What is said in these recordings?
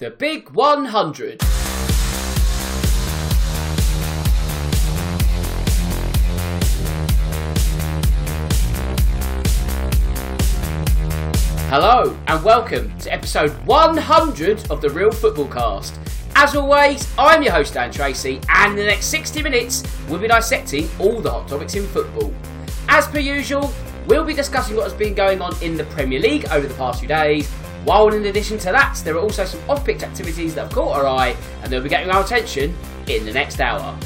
The Big 100. Hello and welcome to episode 100 of the Real Football Cast. As always, I'm your host Dan Tracy, and in the next 60 minutes, we'll be dissecting all the hot topics in football. As per usual, we'll be discussing what has been going on in the Premier League over the past few days, while in addition to that, there are also some off-pitch activities that have caught our eye and they'll be getting our attention in the next hour.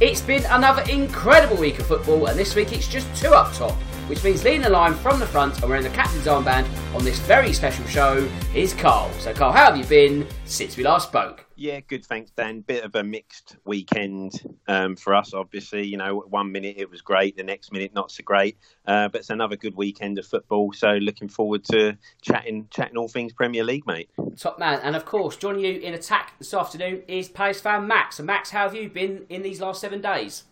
It's been another incredible week of football, and this week it's just two up top, which means leading the line from the front and wearing the captain's armband on this very special show is Carl. So, Carl, how have you been since we last spoke? Yeah, good. Thanks, Dan. Bit of a mixed weekend um, for us, obviously. You know, one minute it was great, the next minute not so great. Uh, but it's another good weekend of football. So looking forward to chatting, chatting all things Premier League, mate. Top man, and of course, joining you in attack this afternoon is Palace fan Max. And Max, how have you been in these last seven days?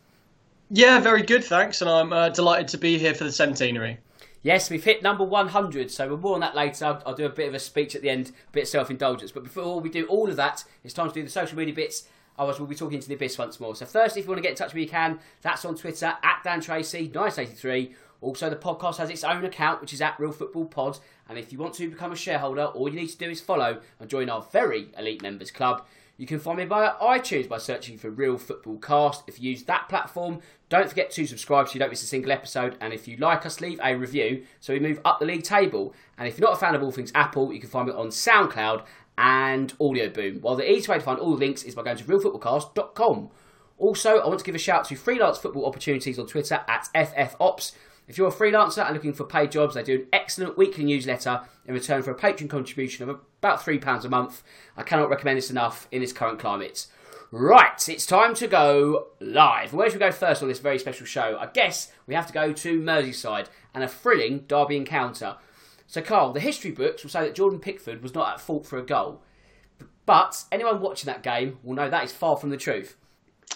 Yeah, very good, thanks. And I'm uh, delighted to be here for the centenary. Yes, we've hit number 100, so we'll more on that later. I'll, I'll, do a bit of a speech at the end, a bit of self indulgence. But before we do all of that, it's time to do the social media bits. Otherwise, we'll be talking to the Abyss once more. So, firstly, if you want to get in touch with me, you can. That's on Twitter at Dan Tracy 983. Also, the podcast has its own account, which is at Real Football Pod. And if you want to become a shareholder, all you need to do is follow and join our very elite members club. You can find me via iTunes by searching for Real Football Cast. If you use that platform, don't forget to subscribe so you don't miss a single episode. And if you like us, leave a review so we move up the league table. And if you're not a fan of all things Apple, you can find me on SoundCloud and Audio Boom. While the easiest way to find all the links is by going to realfootballcast.com. Also, I want to give a shout out to freelance football opportunities on Twitter at FFOps. If you're a freelancer and looking for paid jobs, they do an excellent weekly newsletter in return for a Patreon contribution of about £3 a month. I cannot recommend this enough in this current climate. Right, it's time to go live. Where should we go first on this very special show? I guess we have to go to Merseyside and a thrilling derby encounter. So, Carl, the history books will say that Jordan Pickford was not at fault for a goal. But anyone watching that game will know that is far from the truth.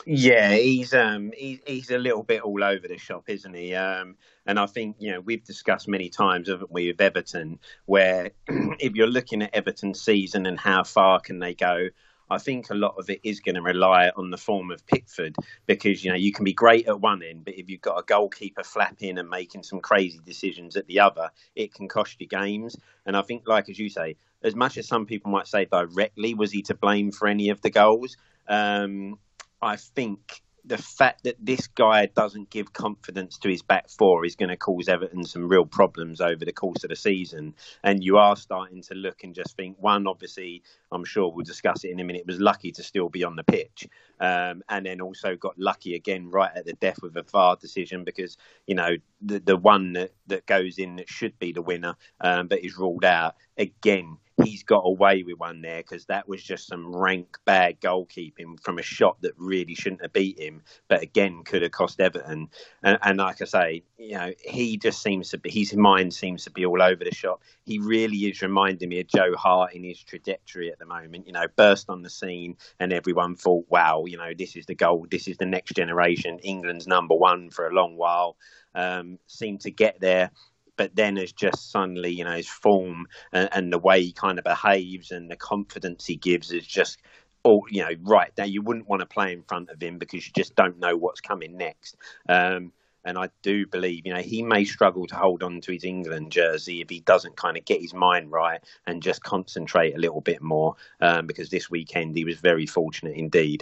Yeah, he's um he, he's a little bit all over the shop, isn't he? Um, and I think you know we've discussed many times, haven't we, with Everton, where if you're looking at Everton's season and how far can they go, I think a lot of it is going to rely on the form of Pickford because you know you can be great at one end, but if you've got a goalkeeper flapping and making some crazy decisions at the other, it can cost you games. And I think, like as you say, as much as some people might say directly, was he to blame for any of the goals? Um, I think the fact that this guy doesn't give confidence to his back four is going to cause Everton some real problems over the course of the season. And you are starting to look and just think, one, obviously, I'm sure we'll discuss it in a minute, was lucky to still be on the pitch. Um, and then also got lucky again right at the death with a VAR decision because, you know, the, the one that, that goes in that should be the winner, um, but is ruled out. Again, he's got away with one there because that was just some rank bad goalkeeping from a shot that really shouldn't have beat him, but again could have cost Everton. And, and, like I say, you know, he just seems to be his mind seems to be all over the shop. He really is reminding me of Joe Hart in his trajectory at the moment. You know, burst on the scene and everyone thought, wow, you know, this is the goal, this is the next generation, England's number one for a long while. Um, seemed to get there but then has just suddenly, you know, his form and, and, the way he kind of behaves and the confidence he gives is just all, you know, right there. You wouldn't want to play in front of him because you just don't know what's coming next. Um, and I do believe, you know, he may struggle to hold on to his England jersey if he doesn't kind of get his mind right and just concentrate a little bit more. Um, because this weekend he was very fortunate indeed.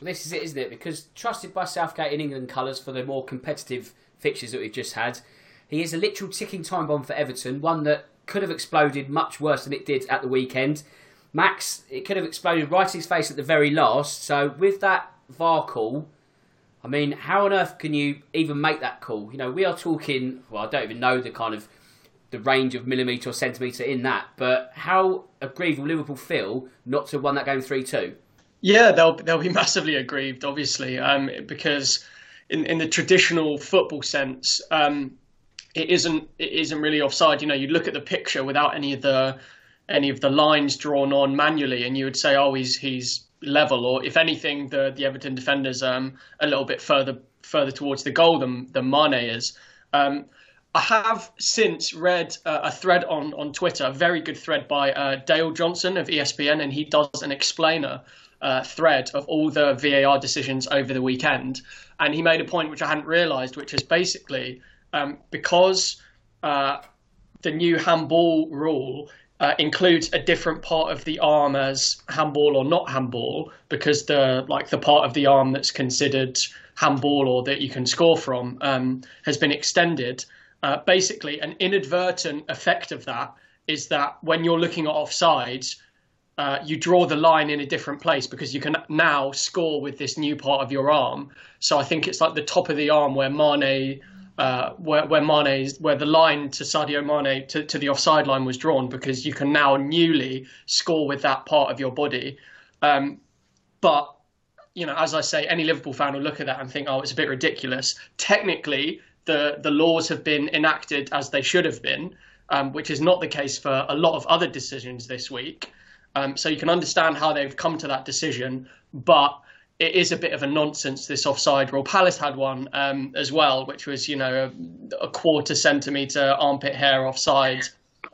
This is it, isn't it? Because trusted by Southgate in England colours for the more competitive fixtures that we've just had, he is a literal ticking time bomb for Everton, one that could have exploded much worse than it did at the weekend. Max, it could have exploded right in his face at the very last. So with that VAR call, I mean, how on earth can you even make that call? You know, we are talking. Well, I don't even know the kind of the range of millimetre or centimetre in that, but how aggrieved will Liverpool feel not to have won that game three two? Yeah, they'll they'll be massively aggrieved, obviously, um, because in in the traditional football sense, um, it isn't it isn't really offside. You know, you look at the picture without any of the any of the lines drawn on manually, and you would say, oh, he's he's level, or if anything, the the Everton defenders um a little bit further further towards the goal than than Mane is. Um, I have since read uh, a thread on, on Twitter, a very good thread by uh, Dale Johnson of ESPN, and he does an explainer uh, thread of all the VAR decisions over the weekend. And he made a point which I hadn't realised, which is basically um, because uh, the new handball rule uh, includes a different part of the arm as handball or not handball because the like the part of the arm that's considered handball or that you can score from um, has been extended. Uh, basically, an inadvertent effect of that is that when you're looking at offsides, uh, you draw the line in a different place because you can now score with this new part of your arm. So I think it's like the top of the arm where Mane uh, where where Mane's where the line to Sadio Mane to, to the offside line was drawn because you can now newly score with that part of your body. Um, but you know, as I say, any Liverpool fan will look at that and think, oh, it's a bit ridiculous. Technically, the the laws have been enacted as they should have been, um, which is not the case for a lot of other decisions this week. Um, so you can understand how they've come to that decision, but it is a bit of a nonsense this offside rule. Palace had one um, as well, which was you know a, a quarter centimeter armpit hair offside,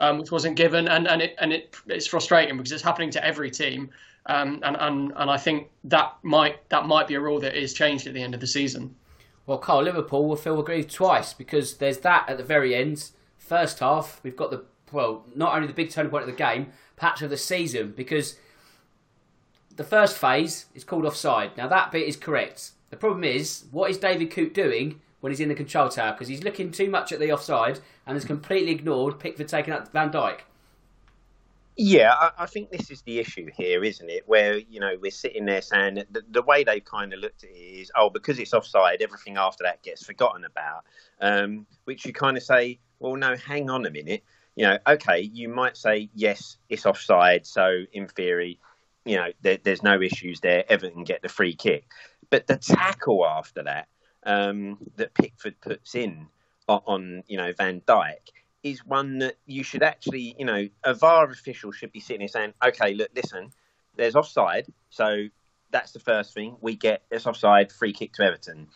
um, which wasn't given, and and it and it it's frustrating because it's happening to every team, um, and and and I think that might that might be a rule that is changed at the end of the season. Well, Carl, Liverpool will feel aggrieved twice because there's that at the very end. First half, we've got the well, not only the big turning point of the game, perhaps of the season because the first phase is called offside. Now that bit is correct. The problem is, what is David Coote doing when he's in the control tower? Because he's looking too much at the offside and has completely ignored Pickford taking out Van Dijk. Yeah, I, I, think this is the issue here, isn't it? Where you know we're sitting there saying the, the way they've kind of looked at it is, oh, because it's offside, everything after that gets forgotten about. Um, which you kind of say, well, no, hang on a minute. You know, okay, you might say yes, it's offside, so in theory you know, there, there's no issues there. Everton get the free kick, but the tackle after that um, that Pickford puts in on, on, you know Van Dijk is one that you should actually, you know, a VAR official should be sitting there saying, okay, look, listen, there's offside, so that's the first thing. We get this offside, free kick to Everton.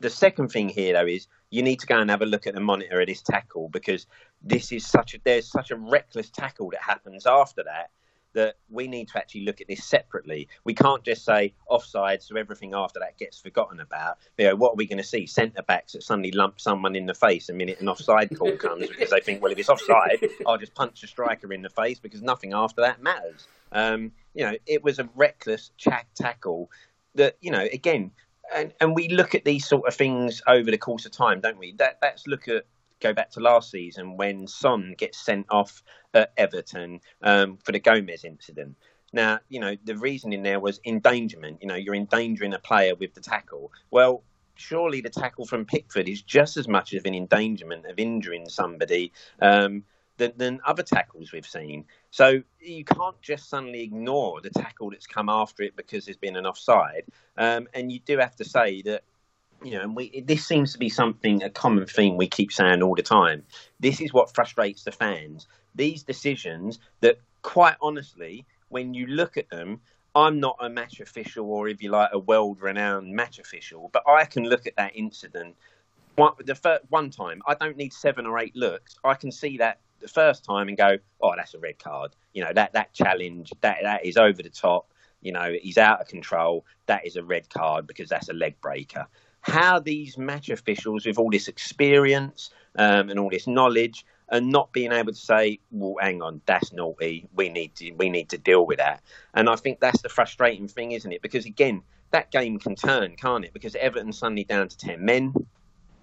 The second thing here, though, is you need to go and have a look at the monitor of this tackle because this is such a there's such a reckless tackle that happens after that that we need to actually look at this separately. We can't just say offside, so everything after that gets forgotten about. You know, what are we going to see? Centre backs that suddenly lump someone in the face a minute an offside call comes because they think, well, if it's offside, I'll just punch a striker in the face because nothing after that matters. Um, you know, it was a reckless chack tackle that, you know, again, and, and we look at these sort of things over the course of time, don't we? That, let's look at go back to last season when Son gets sent off at Everton um, for the Gomez incident. Now, you know, the reasoning there was endangerment. You know, you're endangering a player with the tackle. Well, surely the tackle from Pickford is just as much of an endangerment of injuring somebody um, than, than other tackles we've seen. So you can't just suddenly ignore the tackle that's come after it because there's been an offside. Um, and you do have to say that you know, and we, this seems to be something, a common theme we keep saying all the time. This is what frustrates the fans. These decisions that, quite honestly, when you look at them, I'm not a match official or, if you like, a world renowned match official, but I can look at that incident one, the first, one time. I don't need seven or eight looks. I can see that the first time and go, oh, that's a red card. You know, that, that challenge, that, that is over the top. You know, he's out of control. That is a red card because that's a leg breaker. How these match officials, with all this experience um, and all this knowledge, and not being able to say, "Well, hang on, that's naughty. We need to we need to deal with that." And I think that's the frustrating thing, isn't it? Because again, that game can turn, can't it? Because Everton suddenly down to ten men,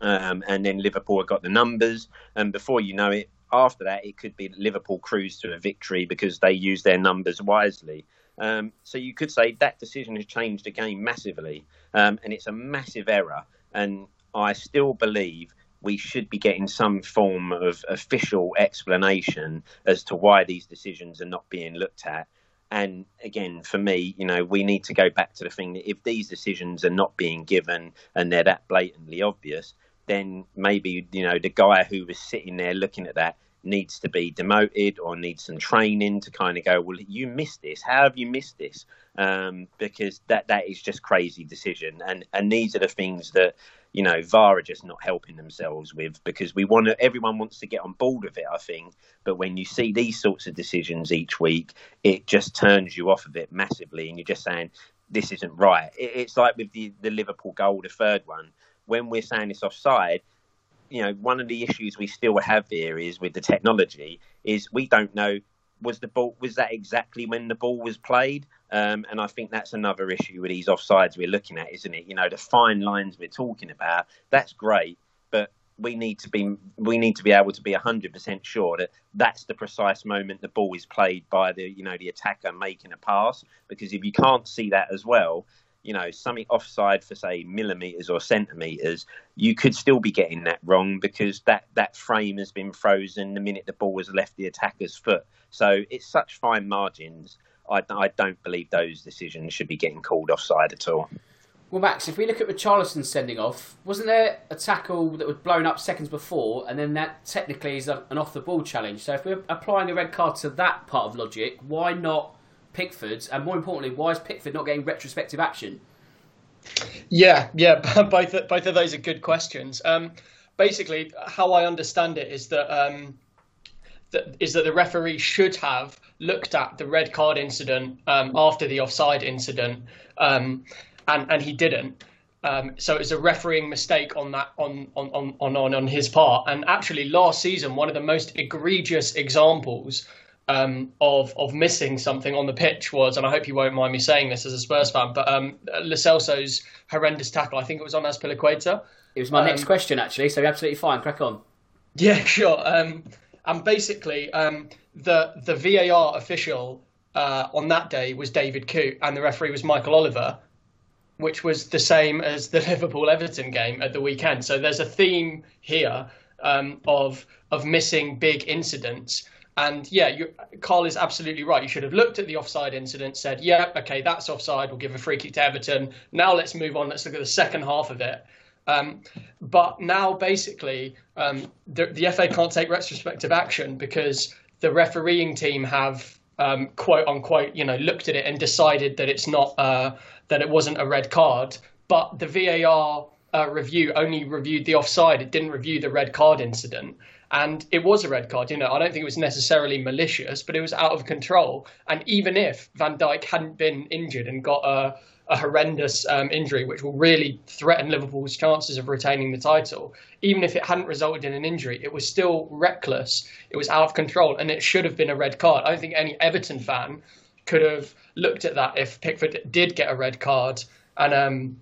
um, and then Liverpool have got the numbers, and before you know it, after that, it could be Liverpool cruise to a victory because they use their numbers wisely. Um, so you could say that decision has changed the game massively, um, and it's a massive error. And I still believe we should be getting some form of official explanation as to why these decisions are not being looked at. And again, for me, you know, we need to go back to the thing that if these decisions are not being given and they're that blatantly obvious, then maybe, you know, the guy who was sitting there looking at that needs to be demoted or needs some training to kind of go, well, you missed this. How have you missed this? Um, because that that is just crazy decision, and and these are the things that you know VAR are just not helping themselves with because we want to. Everyone wants to get on board with it, I think, but when you see these sorts of decisions each week, it just turns you off of it massively, and you're just saying this isn't right. It, it's like with the the Liverpool goal, the third one. When we're saying it's offside, you know, one of the issues we still have here is with the technology is we don't know was the ball was that exactly when the ball was played, um, and I think that's another issue with these offsides we're looking at, isn't it? You know, the fine lines we're talking about. That's great, but we need to be we need to be able to be hundred percent sure that that's the precise moment the ball is played by the you know the attacker making a pass. Because if you can't see that as well, you know, something offside for say millimeters or centimeters, you could still be getting that wrong because that, that frame has been frozen the minute the ball has left the attacker's foot. So it's such fine margins. I, I don't believe those decisions should be getting called offside at all. Well, Max, if we look at Richarlison sending off, wasn't there a tackle that was blown up seconds before, and then that technically is an off the ball challenge? So if we're applying a red card to that part of logic, why not Pickford's, and more importantly, why is Pickford not getting retrospective action? Yeah, yeah, both both of those are good questions. Um, basically, how I understand it is that, um, that is that the referee should have looked at the red card incident um, after the offside incident, um, and and he didn't. Um, so it was a refereeing mistake on that on, on, on, on, on his part. And actually, last season, one of the most egregious examples um, of of missing something on the pitch was, and I hope you won't mind me saying this as a Spurs fan, but um, Lo Celso's horrendous tackle. I think it was on Azpilicueta. It was my um, next question, actually. So absolutely fine. Crack on. Yeah, sure. Um, and basically, um, the the VAR official uh, on that day was David Coote, and the referee was Michael Oliver, which was the same as the Liverpool Everton game at the weekend. So there's a theme here um, of of missing big incidents. And yeah, Carl is absolutely right. You should have looked at the offside incident, said, yeah, okay, that's offside. We'll give a free kick to Everton. Now let's move on. Let's look at the second half of it. Um, but now, basically, um, the, the, FA can't take retrospective action because the refereeing team have um, quote unquote, you know, looked at it and decided that it's not uh, that it wasn't a red card. But the VAR uh, review only reviewed the offside; it didn't review the red card incident and it was a red card. You know, I don't think it was necessarily malicious, but it was out of control. And even if Van Dijk hadn't been injured and got a, a horrendous um, injury, which will really threaten Liverpool's chances of retaining the title, even if it hadn't resulted in an injury, it was still reckless. It was out of control, and it should have been a red card. I don't think any Everton fan could have looked at that if Pickford did get a red card and um,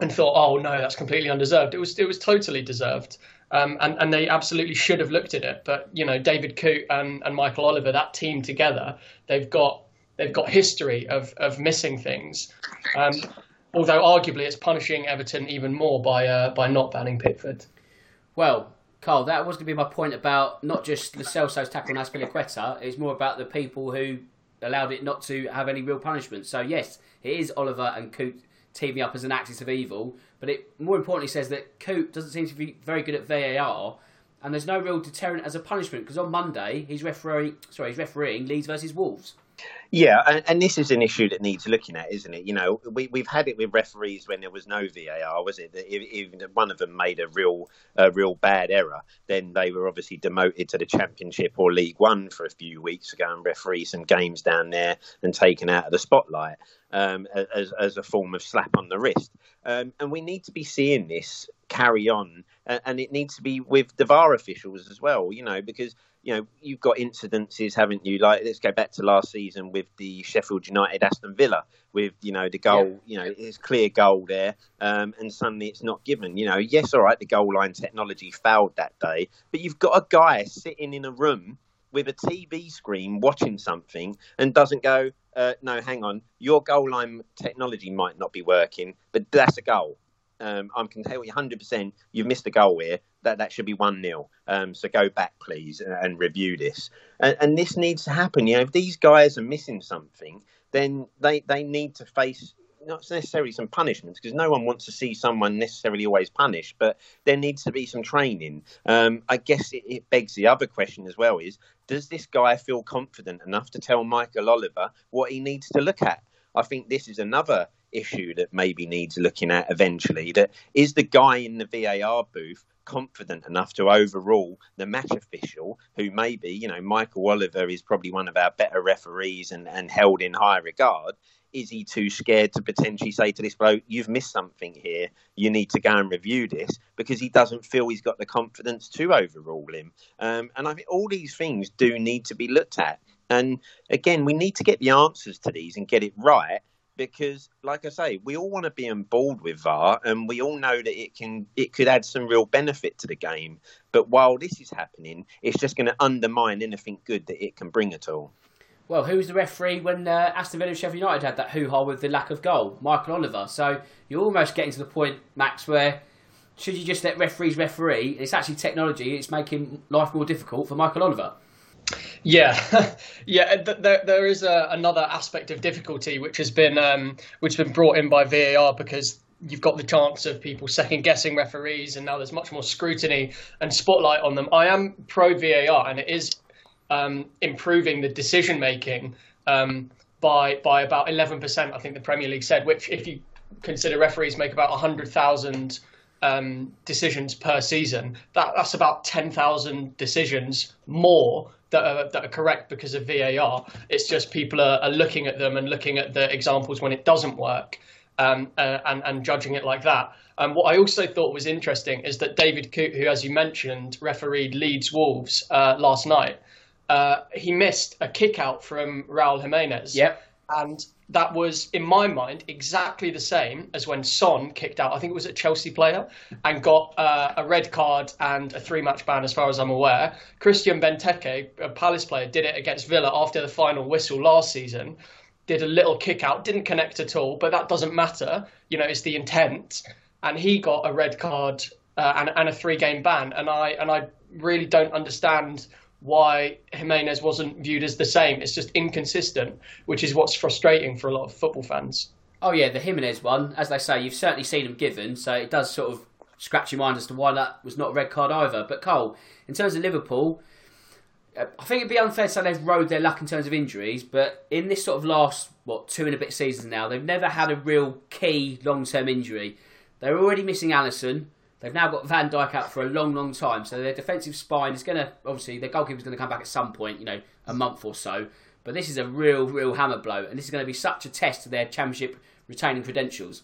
and thought, oh no, that's completely undeserved. It was it was totally deserved. Um, and, and they absolutely should have looked at it. But you know, David Coote and, and Michael Oliver, that team together, they've got they've got history of of missing things. Um, although arguably it's punishing Everton even more by uh, by not banning Pickford. Well, Carl, that was going to be my point about not just the Celso's tackle on Azpilicueta. It's more about the people who allowed it not to have any real punishment. So yes, it is Oliver and Coote teaming up as an axis of evil, but it more importantly says that Coote doesn't seem to be very good at VAR, and there's no real deterrent as a punishment because on Monday he's refereeing, sorry, he's refereeing Leeds versus Wolves. Yeah, and, and, this is an issue that needs looking at, isn't it? You know, we we've had it with referees when there was no VAR, was it? That even one of them made a real, a real bad error, then they were obviously demoted to the Championship or League One for a few weeks to go and referee some games down there and taken out of the spotlight um, as as a form of slap on the wrist. Um, and we need to be seeing this carry on, and it needs to be with the VAR officials as well. You know, because you know, you've got incidences, haven't you? Like, let's go back to last season with the Sheffield United Aston Villa, with you know the goal. Yeah. You know, it's clear goal there, um, and suddenly it's not given. You know, yes, all right, the goal line technology failed that day, but you've got a guy sitting in a room with a TV screen watching something and doesn't go, uh, no, hang on, your goal line technology might not be working, but that's a goal um, I can tell you 100% you've missed a goal here. That that should be 1 0. Um, so go back, please, and, and review this. And, and, this needs to happen. You know, if these guys are missing something, then they, they need to face not necessarily some punishments because no one wants to see someone necessarily always punished, but there needs to be some training. Um, I guess it, it, begs the other question as well: is does this guy feel confident enough to tell Michael Oliver what he needs to look at? I think this is another issue that maybe needs looking at eventually. That is the guy in the VAR booth confident enough to overrule the match official, who maybe, you know, Michael Oliver is probably one of our better referees and, and held in high regard. Is he too scared to potentially say to this bloke, You've missed something here, you need to go and review this? Because he doesn't feel he's got the confidence to overrule him. Um, and I think all these things do need to be looked at. And again, we need to get the answers to these and get it right because, like I say, we all want to be on board with VAR, and we all know that it can it could add some real benefit to the game. But while this is happening, it's just going to undermine anything good that it can bring at all. Well, who was the referee when uh, Aston Villa and Sheffield United had that hoo ha with the lack of goal? Michael Oliver. So you're almost getting to the point, Max, where should you just let referees referee? It's actually technology. It's making life more difficult for Michael Oliver. Yeah, yeah. There, there is a, another aspect of difficulty which has been um, which has been brought in by VAR because you've got the chance of people second guessing referees, and now there's much more scrutiny and spotlight on them. I am pro VAR, and it is um, improving the decision making um, by by about 11%. I think the Premier League said, which if you consider referees make about 100,000 um, decisions per season, that that's about 10,000 decisions more that are, that are correct because of VAR. It's just people are, are looking at them and looking at the examples when it doesn't work um, uh, and, and judging it like that. And um, what I also thought was interesting is that David Coote, who, as you mentioned, refereed Leeds Wolves uh, last night, uh, he missed a kick out from Raul Jimenez. Yep. And that was, in my mind, exactly the same as when Son kicked out, I think it was a Chelsea player, and got uh, a red card and a three match ban, as far as I'm aware. Christian Benteke, a Palace player, did it against Villa after the final whistle last season. Did a little kick out, didn't connect at all, but that doesn't matter. You know, it's the intent. And he got a red card uh, and, and a three game ban. And I, and I really don't understand why Jimenez wasn't viewed as the same. It's just inconsistent, which is what's frustrating for a lot of football fans. Oh yeah, the Jimenez one, as they say, you've certainly seen him given, so it does sort of scratch your mind as to why that was not a red card either. But Cole, in terms of Liverpool, uh, I think it'd be unfair to say they've rode their luck in terms of injuries, but in this sort of last what two and a bit seasons now, they've never had a real key long term injury. They're already missing Alisson. They've now got Van Dijk out for a long, long time, so their defensive spine is going to obviously their goalkeeper's going to come back at some point, you know, a month or so. But this is a real, real hammer blow, and this is going to be such a test to their championship retaining credentials.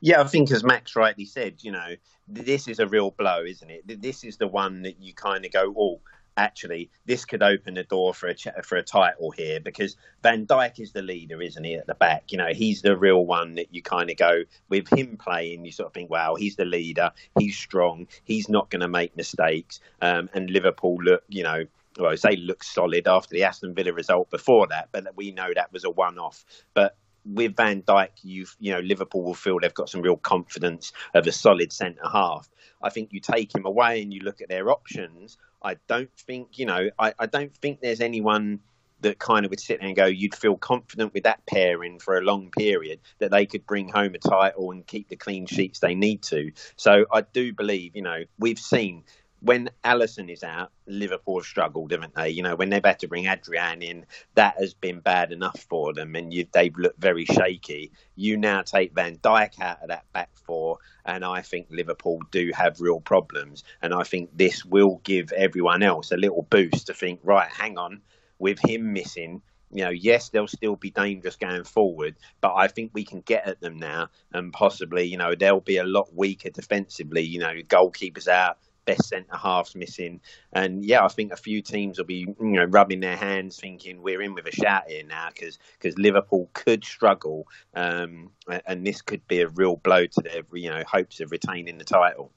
Yeah, I think as Max rightly said, you know, this is a real blow, isn't it? This is the one that you kind of go, oh, actually this could open the door for a for a title here because Van Dijk is the leader, isn't he? At the back, you know, he's the real one that you kind of go with him playing. You sort of think, wow, he's the leader. He's strong. He's not going to make mistakes. Um, and Liverpool look, you know. Well, say look solid after the Aston Villa result before that, but we know that was a one-off. But with Van Dijk, you you know Liverpool will feel they've got some real confidence of a solid centre half. I think you take him away and you look at their options. I don't think you know. I, I don't think there's anyone that kind of would sit there and go, you'd feel confident with that pairing for a long period that they could bring home a title and keep the clean sheets they need to. So I do believe, you know, we've seen when Alisson is out, Liverpool have struggled, haven't they? You know, when they've had to bring Adrian in, that has been bad enough for them, and you, they've looked very shaky. You now take Van Dijk out of that back four, and I think Liverpool do have real problems. And I think this will give everyone else a little boost to think, right, hang on, with him missing, you know, yes, they'll still be dangerous going forward, but I think we can get at them now, and possibly, you know, they'll be a lot weaker defensively. You know, goalkeepers out, best centre halves missing, and yeah, I think a few teams will be, you know, rubbing their hands, thinking we're in with a shout here now because because Liverpool could struggle, um, and this could be a real blow to their, you know, hopes of retaining the title.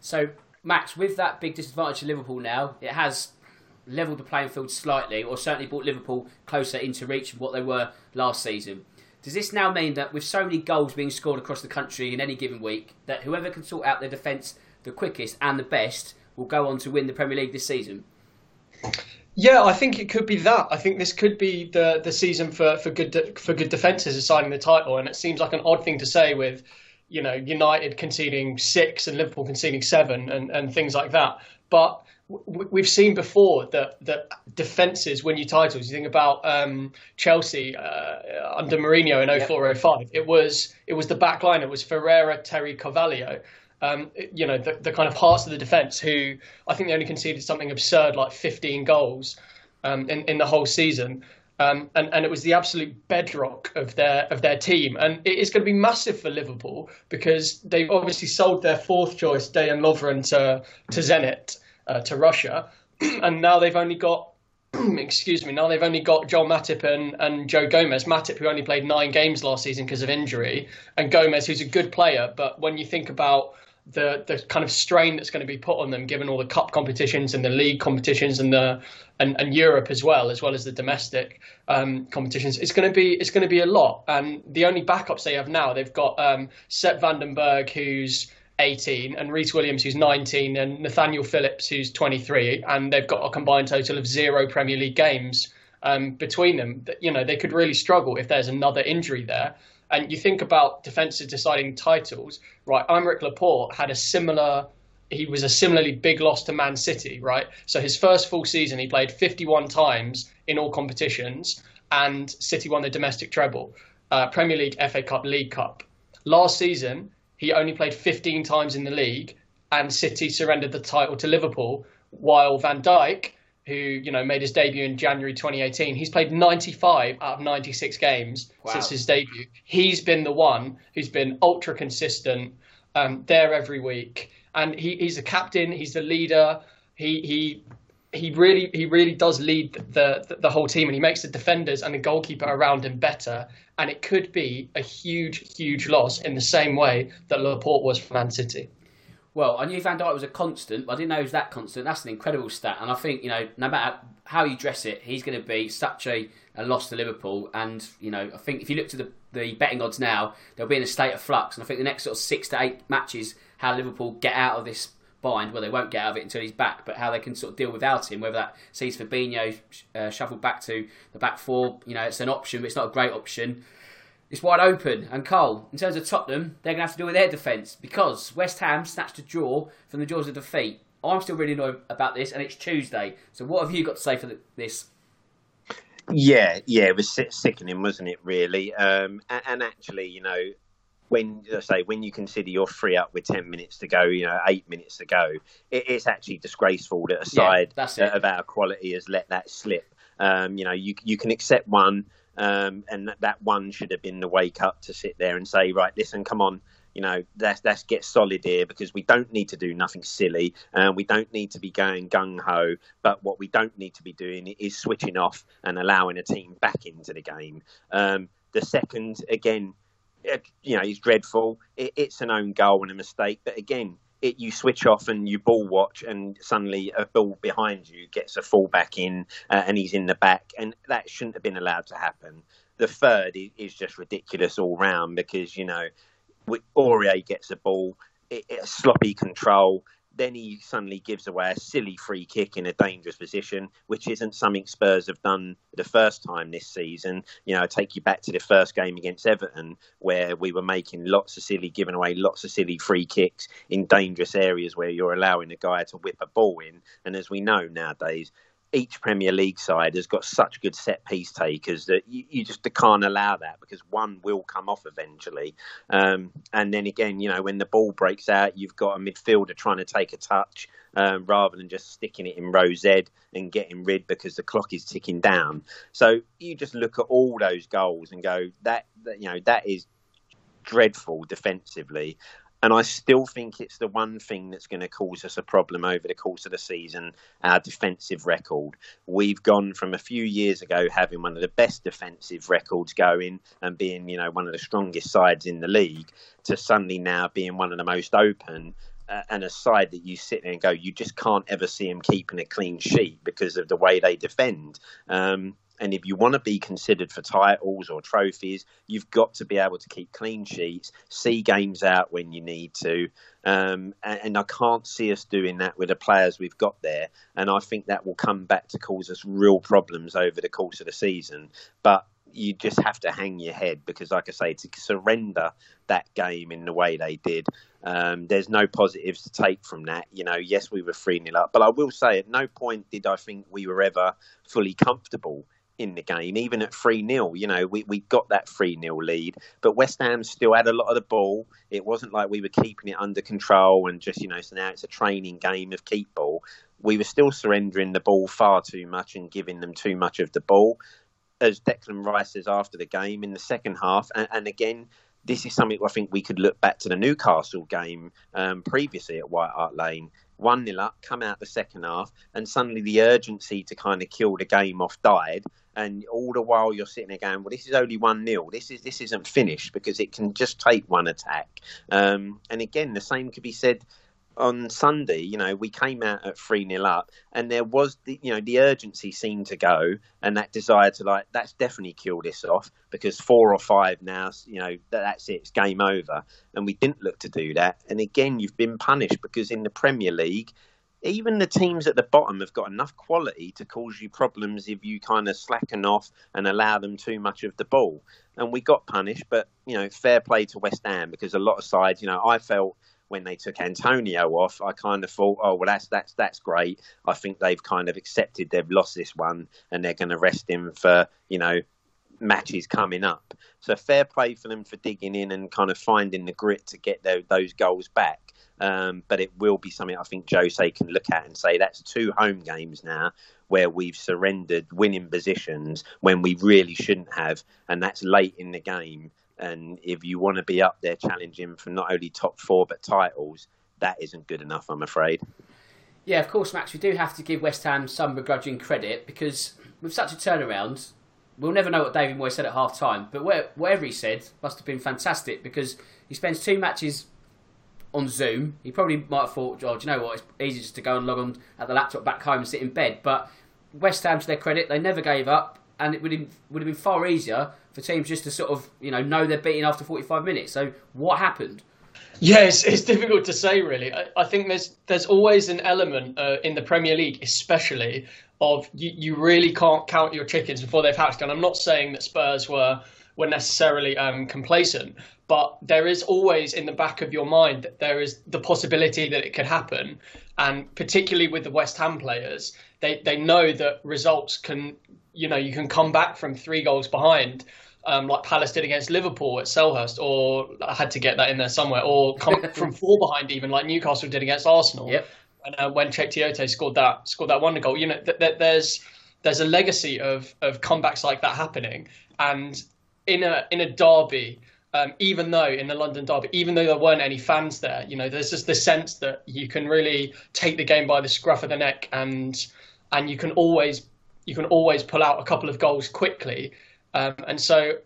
So, Max, with that big disadvantage to Liverpool now, it has levelled the playing field slightly, or certainly brought Liverpool closer into reach of what they were last season. Does this now mean that with so many goals being scored across the country in any given week, that whoever can sort out their defence the quickest and the best will go on to win the Premier League this season? Yeah, I think it could be that. I think this could be the the season for for good de- for good defences assigning the title, and it seems like an odd thing to say with you know United conceding six and Liverpool conceding seven and and things like that, but we've seen before that that defenses win you titles. You think about um, Chelsea uh, under Mourinho in 0405. It was it was the back line. It was Ferreira, Terry, Carvalho. Um, you know the, the kind of hearts of the defence. Who I think they only conceded something absurd like 15 goals um, in in the whole season. Um, and, and it was the absolute bedrock of their of their team, and it is going to be massive for Liverpool because they've obviously sold their fourth choice, Dejan Lovren, to to Zenit, uh, to Russia, and now they've only got excuse me, now they've only got Joel Matip and, and Joe Gomez. Matip, who only played nine games last season because of injury, and Gomez, who's a good player. But when you think about the the kind of strain that's going to be put on them, given all the cup competitions and the league competitions and the and, and Europe as well, as well as the domestic um, competitions, it's going to be it's going to be a lot. And the only backups they have now, they've got um, Sepp van den Berg, who's 18, and Rhys Williams, who's 19, and Nathaniel Phillips, who's 23, and they've got a combined total of zero Premier League games um, between them. You know, they could really struggle if there's another injury there. And you think about defenses deciding titles, right? Aymeric Laporte had a similar. He was a similarly big loss to Man City, right? So his first full season, he played 51 times in all competitions, and City won the domestic treble, uh, Premier League, FA Cup, League Cup. Last season, he only played 15 times in the league, and City surrendered the title to Liverpool. While Van Dijk, who you know made his debut in January 2018, he's played 95 out of 96 games wow. since his debut. He's been the one who's been ultra consistent, um, there every week, and he, he's the captain. He's the leader. He he he really he really does lead the, the, the whole team and he makes the defenders and the goalkeeper around him better and it could be a huge huge loss in the same way that Laporte was for Man City. Well, I knew Van Dijk was a constant, but I didn't know he was that constant. That's an incredible stat, and I think you know no matter how you dress it, he's going to be such a, a loss to Liverpool. And you know, I think if you look to the the betting odds now, they'll be in a state of flux. And I think the next sort of six to eight matches, how Liverpool get out of this bind. Well, they won't get out of it until he's back, but how they can sort of deal without him, whether that sees Fabinho uh, shuffled back to the back four, you know, it's an option, but it's not a great option. It's wide open. And Cole, in terms of Tottenham, they're going to have to deal with their defence because West Ham snatched a draw from the jaws of defeat. I'm still really annoyed about this, and it's Tuesday. So, what have you got to say for this? Yeah, yeah, it was sickening, wasn't it? Really, um, and, and, actually, you know, when I say when you consider you're free up with ten minutes to go, you know, eight minutes to go, it, it's actually disgraceful that a side yeah, of our quality has let that slip. Um, you know, you you can accept one, um, and that, one should have been the wake up to sit there and say, right, listen, come on, you know, let's, let's get solid here because we don't need to do nothing silly and we don't need to be going gung ho. But what we don't need to be doing is switching off and allowing a team back into the game. Um, the second, again, you know, he's dreadful. It, it's an own goal and a mistake. But again, it, you switch off and you ball watch, and suddenly a ball behind you gets a fullback in, uh, and he's in the back, and that shouldn't have been allowed to happen. the third is, just ridiculous all round because you know Aurier gets a ball, it, it, sloppy control. Then he suddenly gives away a silly free kick in a dangerous position, which isn't something Spurs have done the first time this season. You know, I take you back to the first game against Everton, where we were making lots of silly, giving away lots of silly free kicks in dangerous areas where you're allowing a guy to whip a ball in. And as we know nowadays, each Premier League side has got such good set piece takers that you, you just can't allow that because one will come off eventually. Um, and then again, you know, when the ball breaks out, you've got a midfielder trying to take a touch um, rather than just sticking it in row Z and getting rid because the clock is ticking down. So you just look at all those goals and go, that, that you know, that is dreadful defensively. And I still think it's the one thing that's going to cause us a problem over the course of the season our defensive record. We've gone from a few years ago having one of the best defensive records going and being, you know, one of the strongest sides in the league to suddenly now being one of the most open uh, and a side that you sit there and go, you just can't ever see them keeping a clean sheet because of the way they defend. Um, and if you want to be considered for titles or trophies, you've got to be able to keep clean sheets, see games out when you need to. Um, and, and, I can't see us doing that with the players we've got there. And I think that will come back to cause us real problems over the course of the season. But you just have to hang your head because, like I say, to surrender that game in the way they did, um, there's no positives to take from that. You know, yes, we were 3 0 up, but I will say at no point did I think we were ever fully comfortable in the game, even at 3 0. You know, we, we got that 3 0 lead, but West Ham still had a lot of the ball. It wasn't like we were keeping it under control and just, you know, so now it's a training game of keep ball. We were still surrendering the ball far too much and giving them too much of the ball. As Declan Rice says after the game in the second half, and, and again, this is something I think we could look back to the Newcastle game um, previously at White Hart Lane. 1 0 up, come out the second half, and suddenly the urgency to kind of kill the game off died and all the while you're sitting there going, "Well, this is only one 0 This is this isn't finished because it can just take one attack." Um, and again, the same could be said on Sunday. You know, we came out at three 0 up, and there was the you know the urgency seemed to go, and that desire to like that's definitely kill this off because four or five now, you know, that's it, it's game over, and we didn't look to do that. And again, you've been punished because in the Premier League even the teams at the bottom have got enough quality to cause you problems if you kind of slacken off and allow them too much of the ball. And we got punished, but you know, fair play to West Ham because a lot of sides, you know, I felt when they took Antonio off, I kind of thought, oh well, that's that's that's great. I think they've kind of accepted they've lost this one and they're going to rest him for you know matches coming up. So fair play for them for digging in and kind of finding the grit to get those goals back. Um, but it will be something I think Jose can look at and say that's two home games now where we've surrendered winning positions when we really shouldn't have, and that's late in the game. And if you want to be up there challenging for not only top four but titles, that isn't good enough, I'm afraid. Yeah, of course, Max. We do have to give West Ham some begrudging credit because with such a turnaround, we'll never know what David Moyes said at half time. But whatever he said must have been fantastic because he spends two matches on Zoom. He probably might have thought, oh, do you know what? It's easy just to go and log on at the laptop back home and sit in bed. But West Ham, to their credit, they never gave up, and it would have, would have been far easier for teams just to sort of you know know they're beating after 45 minutes. So what happened? It's, it's difficult to say really. I, I think there's there's always an element uh, in the Premier League, especially of you, you really can't count your chickens before they've hatched. And I'm not saying that Spurs were were necessarily um, complacent, but there is always in the back of your mind that there is the possibility that it could happen. And particularly with the West Ham players, they, they know that results can, you know, you can come back from three goals behind, um, like Palace did against Liverpool at Selhurst, or I had to get that in there somewhere, or come from four behind even, like Newcastle did against Arsenal. Yep. And uh, when Cheick Tiote scored that scored that wonder goal, you know, th- th- there's there's a legacy of of comebacks like that happening, and in a in a derby um, even though in the London Derby, even though there weren't any fans there, you know, there's just the sense that you can really take the game by the scruff of the neck, and and you can always you can always pull out a couple of goals quickly, um, and so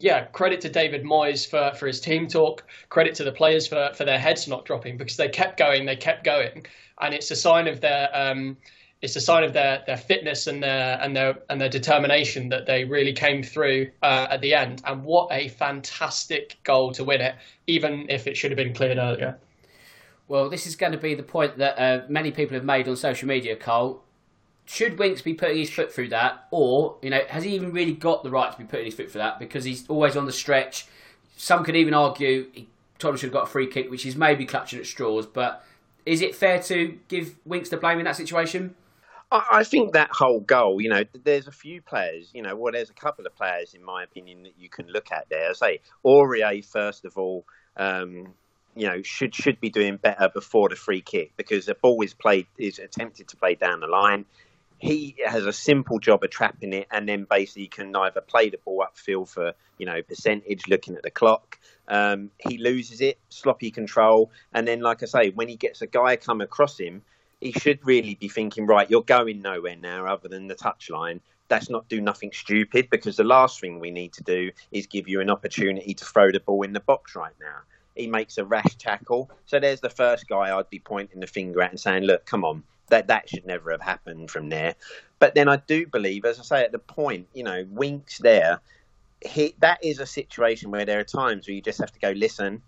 yeah, credit to David Moyes for for his team talk, credit to the players for for their heads not dropping because they kept going, they kept going, and it's a sign of their um, it's a sign of their their fitness and their and their and their determination that they really came through uh, at the end. And what a fantastic goal to win it, even if it should have been cleared earlier. Well, this is going to be the point that uh, many people have made on social media, Cole. Should Winks be putting his foot through that, or you know, has he even really got the right to be putting his foot through that? Because he's always on the stretch. Some could even argue he should have got a free kick, which he's maybe clutching at straws. But is it fair to give Winks the blame in that situation? I think that whole goal, you know, there's a few players, you know, well, there's a couple of players, in my opinion, that you can look at there. I say Aurier, first of all, um, you know, should should be doing better before the free kick because the ball is played is attempted to play down the line. He has a simple job of trapping it, and then basically can either play the ball upfield for you know percentage, looking at the clock. Um, he loses it, sloppy control, and then, like I say, when he gets a guy come across him he should really be thinking, right, you're going nowhere now other than the touchline. That's not do nothing stupid because the last thing we need to do is give you an opportunity to throw the ball in the box right now. He makes a rash tackle. So there's the first guy I'd be pointing the finger at and saying, look, come on, that that should never have happened from there. But then I do believe, as I say at the point, you know, Winks there, he, that is a situation where there are times where you just have to go, listen,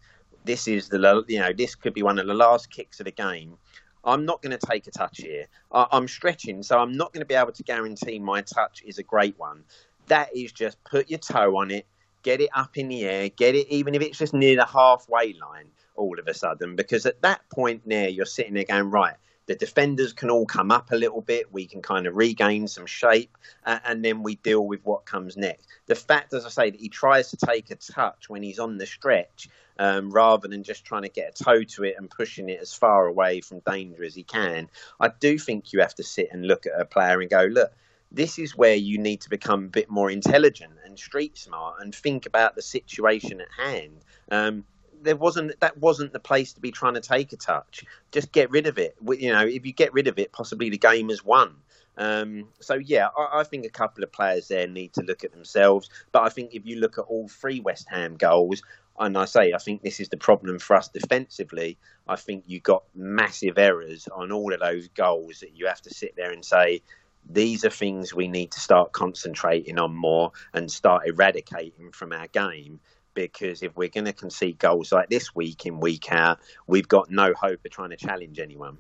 this is the you know this could be one of the last kicks of the game. I'm not going to take a touch here. I, am stretching, so I'm not going to be able to guarantee my touch is a great one. That is just put your toe on it, get it up in the air, get it, even if it's just near the halfway line all of a sudden, because at that point there, you're sitting there going, right, the defenders can all come up a little bit. We can kind of regain some shape, uh, and then we deal with what comes next. The fact, as I say, that he tries to take a touch when he's on the stretch, um, rather than just trying to get a toe to it and pushing it as far away from danger as he can, I do think you have to sit and look at a player and go, look. This is where you need to become a bit more intelligent and street smart and think about the situation at hand. Um, there wasn't that wasn't the place to be trying to take a touch. Just get rid of it. You know, if you get rid of it, possibly the game is won. Um, so yeah, I, I, think a couple of players there need to look at themselves. But I think if you look at all three West Ham goals, and I say I think this is the problem for us defensively. I think you got massive errors on all of those goals that you have to sit there and say these are things we need to start concentrating on more and start eradicating from our game because if we're going to concede goals like this week in, week out, we've got no hope of trying to challenge anyone.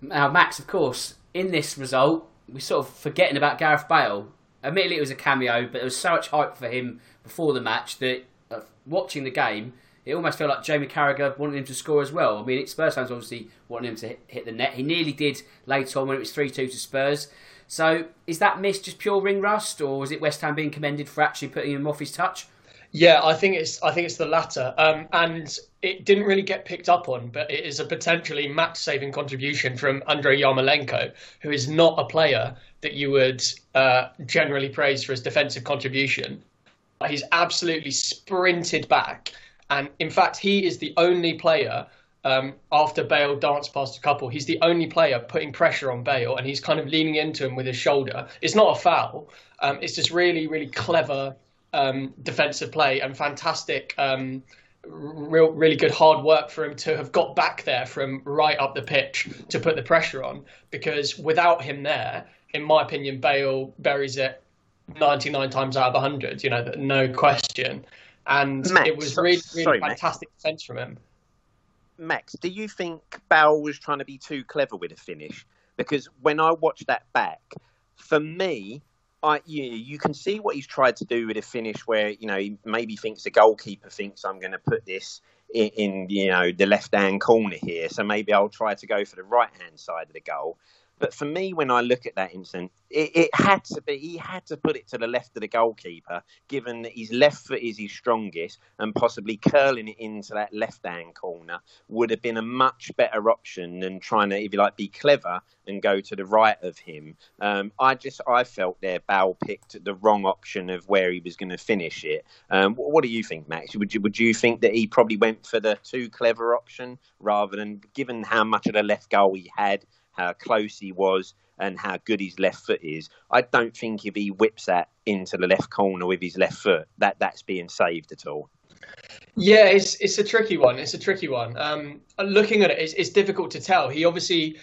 Now, Max, of course, in this result, we're sort of forgetting about Gareth Bale. Admittedly, it was a cameo, but there was so much hype for him before the match that uh, watching the game, it almost felt like Jamie Carragher wanted him to score as well. I mean, Spurs fans obviously wanted him to hit, hit the net. He nearly did later on when it was 3 2 to Spurs. So, is that miss just pure ring rust, or was it West Ham being commended for actually putting him off his touch? Yeah, I think it's I think it's the latter, um, and it didn't really get picked up on, but it is a potentially match-saving contribution from Andrei Yarmolenko, who is not a player that you would uh, generally praise for his defensive contribution. He's absolutely sprinted back, and in fact, he is the only player um, after Bale danced past a couple. He's the only player putting pressure on Bale, and he's kind of leaning into him with his shoulder. It's not a foul. Um, it's just really, really clever um, defensive play and fantastic, um, real, really good hard work for him to have got back there from right up the pitch to put the pressure on. Because without him there, in my opinion, Bale buries it 99 times out of 100. You know, no question. And Max, it was really, really sorry, fantastic Max. defense from him. Max, do you think Bale was trying to be too clever with a finish? Because when I watched that back, for me, I, you, you can see what he's tried to do with a finish where you know he maybe thinks the goalkeeper thinks I'm going to put this in, in, you know the left hand corner here, so maybe I'll try to go for the right hand side of the goal. But for me, when I look at that incident, it, it, had to be he had to put it to the left of the goalkeeper, given that his left foot is his strongest, and possibly curling it into that left hand corner would have been a much better option than trying to, if you like, be clever and go to the right of him. Um, I just I felt there Bale picked the wrong option of where he was going to finish it. Um, what, what do you think, Max? Would you would you think that he probably went for the too clever option rather than given how much of the left goal he had? How close he was, and how good his left foot is. I don't think if he whips that into the left corner with his left foot, that that's being saved at all. Yeah, it's it's a tricky one. It's a tricky one. Um, looking at it, it's, it's difficult to tell. He obviously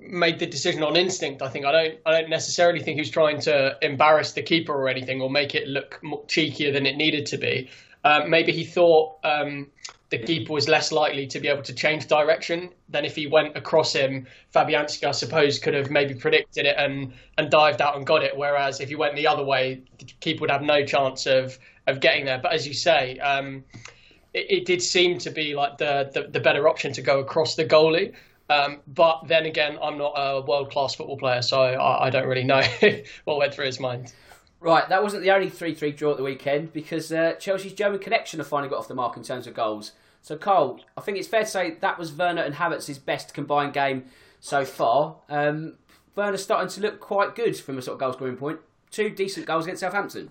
made the decision on instinct. I think I don't I don't necessarily think he was trying to embarrass the keeper or anything or make it look cheekier than it needed to be. Uh, maybe he thought um, the keeper was less likely to be able to change direction than if he went across him. Fabianski, I suppose, could have maybe predicted it and, and dived out and got it. Whereas if he went the other way, the keeper would have no chance of, of getting there. But as you say, um, it, it, did seem to be like the, the, the, better option to go across the goalie. Um, but then again, I'm not a world class football player, so I, I don't really know what went through his mind. Right, that wasn't the only 3 3 draw at the weekend because uh, Chelsea's German connection have finally got off the mark in terms of goals. So, Carl, I think it's fair to say that was Werner and Havertz's best combined game so far. Um, Werner's starting to look quite good from a sort of goal scoring point. Two decent goals against Southampton.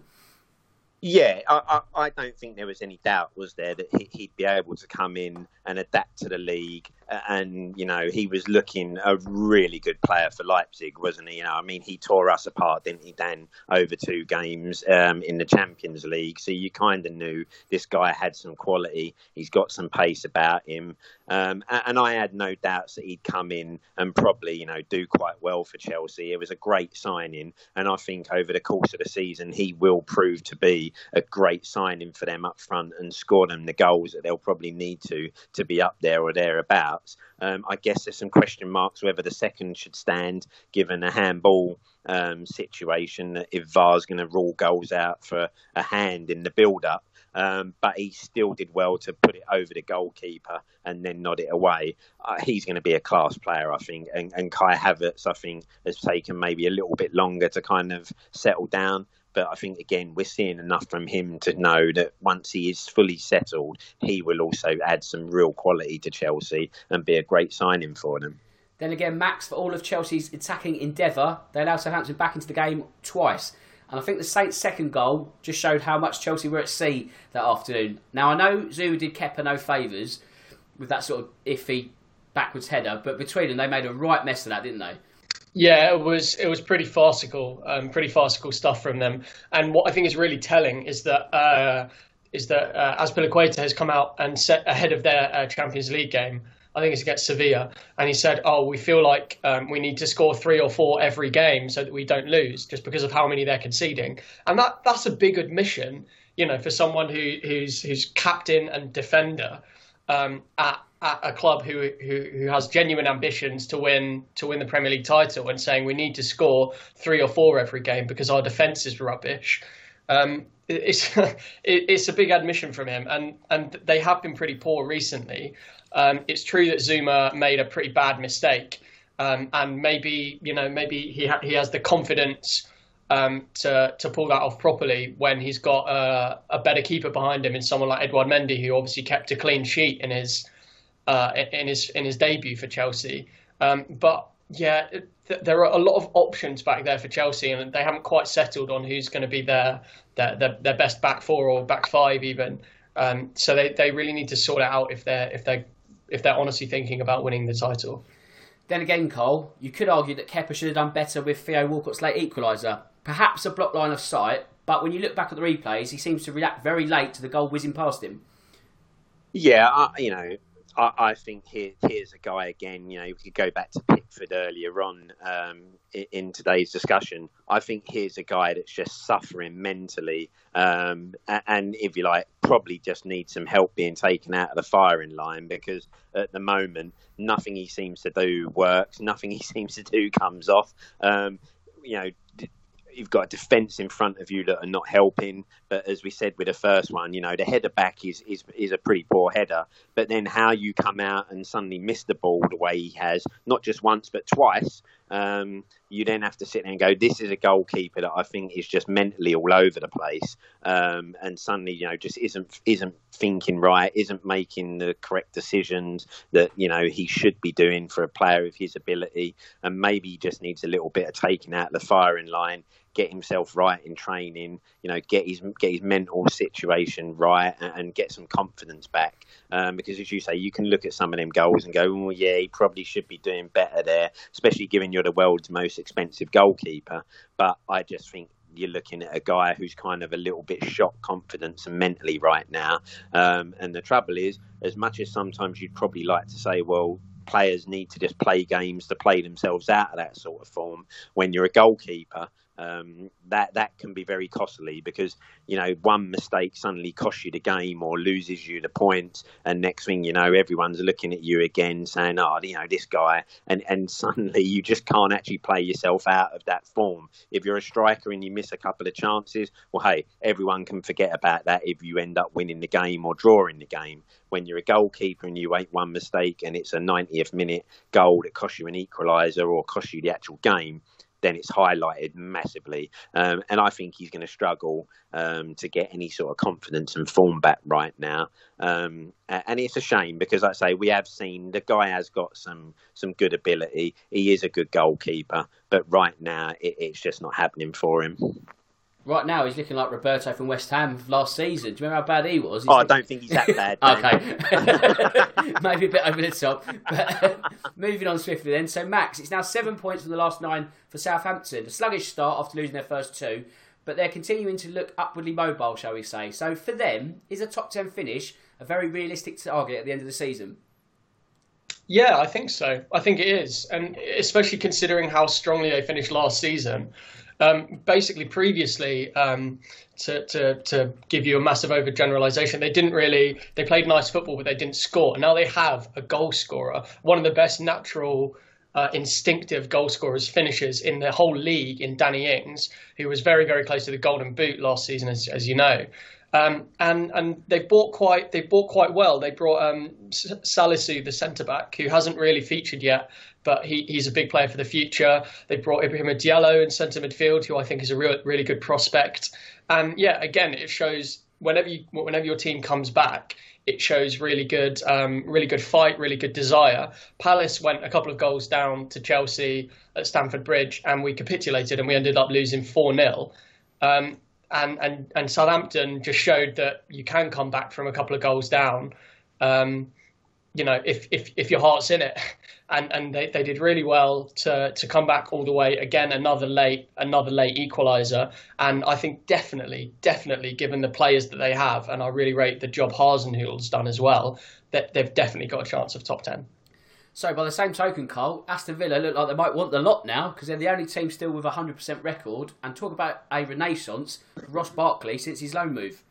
Yeah, I, I, I, don't think there was any doubt, was there, that he'd be able to come in and adapt to the league. And, you know, he was looking a really good player for Leipzig, wasn't he? You know, I mean, he tore us apart, didn't he, Dan, over two games um, in the Champions League. So you kind of knew this guy had some quality. He's got some pace about him. Um, and I had no doubts that he'd come in and probably, you know, do quite well for Chelsea. It was a great signing. And I think over the course of the season, he will prove to be a great signing for them up front and score them the goals that they'll probably need to to be up there or thereabouts. Um, I guess there's some question marks whether the second should stand given a handball um, situation. If VAR's going to rule goals out for a hand in the build up. Um, but he still did well to put it over the goalkeeper and then nod it away. Uh, he's going to be a class player, I think. And, and Kai Havertz, I think, has taken maybe a little bit longer to kind of settle down. But I think again we're seeing enough from him to know that once he is fully settled, he will also add some real quality to Chelsea and be a great signing for them. Then again, Max, for all of Chelsea's attacking endeavour, they allowed Southampton back into the game twice. And I think the Saints' second goal just showed how much Chelsea were at sea that afternoon. Now, I know Zouma did Kepa no favours with that sort of iffy backwards header, but between them, they made a right mess of that, didn't they? Yeah, it was it was pretty farcical, um, pretty farcical stuff from them. And what I think is really telling is that uh, is that uh, has come out and set ahead of their uh, Champions League game. I think it's against Sevilla, and he said, "Oh, we feel like um, we need to score three or four every game so that we don't lose, just because of how many they're conceding." And that that's a big admission, you know, for someone who who's who's captain and defender um, at at a club who, who who has genuine ambitions to win to win the Premier League title and saying we need to score three or four every game because our defence is rubbish. Um, it's it's a big admission from him, and and they have been pretty poor recently. Um, it's true that Zouma made a pretty bad mistake, um, and maybe you know maybe he ha- he has the confidence um, to to pull that off properly when he's got a, a better keeper behind him in someone like Edouard Mendy, who obviously kept a clean sheet in his uh, in his in his debut for Chelsea. Um, but yeah, th- there are a lot of options back there for Chelsea, and they haven't quite settled on who's going to be their, their their, their best back four or back five even. Um, so they, they really need to sort it out if they're if they if they're honestly thinking about winning the title. Then again, Cole, you could argue that Kepa should have done better with Theo Walcott's late equaliser. Perhaps a block line of sight, but when you look back at the replays, he seems to react very late to the goal whizzing past him. Yeah, I, you know, I, I think here, here's a guy again. You know, we could go back to Pickford earlier on um, in, in, today's discussion. I think here's a guy that's just suffering mentally, um, and if you like, probably just needs some help being taken out of the firing line because at the moment, nothing he seems to do works. Nothing he seems to do comes off. Um, you know, you've got a defence in front of you that are not helping. But as we said with the first one, you know, the header back is, is, is a pretty poor header. But then how you come out and suddenly miss the ball the way he has, not just once, but twice, um, you then have to sit there and go, this is a goalkeeper that I think is just mentally all over the place, um, and suddenly you know just isn't isn't thinking right, isn't making the correct decisions that you know he should be doing for a player of his ability, and maybe he just needs a little bit of taking out the firing line get himself right in training, you know, get his get his mental situation right, and, and get some confidence back. Um, because as you say, you can look at some of them goals and go, "Well, yeah, he probably should be doing better there," especially given you're the world's most expensive goalkeeper. But I just think you're looking at a guy who's kind of a little bit shot confidence and mentally right now. Um, and the trouble is, as much as sometimes you'd probably like to say, well, players need to just play games to play themselves out of that sort of form. When you're a goalkeeper, um, that that can be very costly because you know one mistake suddenly costs you the game or loses you the point, and next thing you know, everyone's looking at you again saying, "Oh, you know this guy," and and suddenly you just can't actually play yourself out of that form. If you're a striker and you miss a couple of chances, well, hey, everyone can forget about that if you end up winning the game or drawing the game. When you're a goalkeeper and you make one mistake and it's a 90th minute goal that costs you an equaliser or costs you the actual game then it's highlighted massively. Um, and I think he's going to struggle um, to get any sort of confidence and form back right now. Um, and it's a shame because, like I say, we have seen the guy has got some some good ability. He is a good goalkeeper, but right now it, it's just not happening for him right now he's looking like Roberto from West Ham last season. Do you remember how bad he was? He's oh, I don't think he's that bad. okay, maybe a bit over the top. But moving on swiftly then. So Max, it's now seven points from the last nine for Southampton. A sluggish start after losing their first two, but they're continuing to look upwardly mobile, shall we say? So for them, is a top ten finish a very realistic target at the end of the season? Yeah, I think so. I think it is, and especially considering how strongly they finished last season. Um, basically, previously, um, to, to, to give you a massive overgeneralization, they didn't really, they played nice football, but they didn't score. Now they have a goal scorer, one of the best natural. Uh, instinctive goal scorers finishes in the whole league in Danny Ings, who was very, very close to the Golden Boot last season, as, as you know. Um, and and they bought quite they bought quite well. They brought um, Salisu, the centre back, who hasn't really featured yet, but he, he's a big player for the future. They brought Ibrahim Diallo in centre midfield, who I think is a real, really good prospect. And yeah, again, it shows whenever you whenever your team comes back, it shows really good, um, really good fight, really good desire. Palace went a couple of goals down to Chelsea at Stamford Bridge, and we capitulated, and we ended up losing four 0 um, and, and and Southampton just showed that you can come back from a couple of goals down. Um, you know, if if if your heart's in it, and and they, they did really well to to come back all the way again. Another late another late equaliser, and I think definitely definitely given the players that they have, and I really rate the job Hasenhüttl's done as well. That they've definitely got a chance of top ten. So, by the same token, Carl, Aston Villa look like they might want the lot now because they're the only team still with a 100% record. And talk about a renaissance, Ross Barkley since his loan move.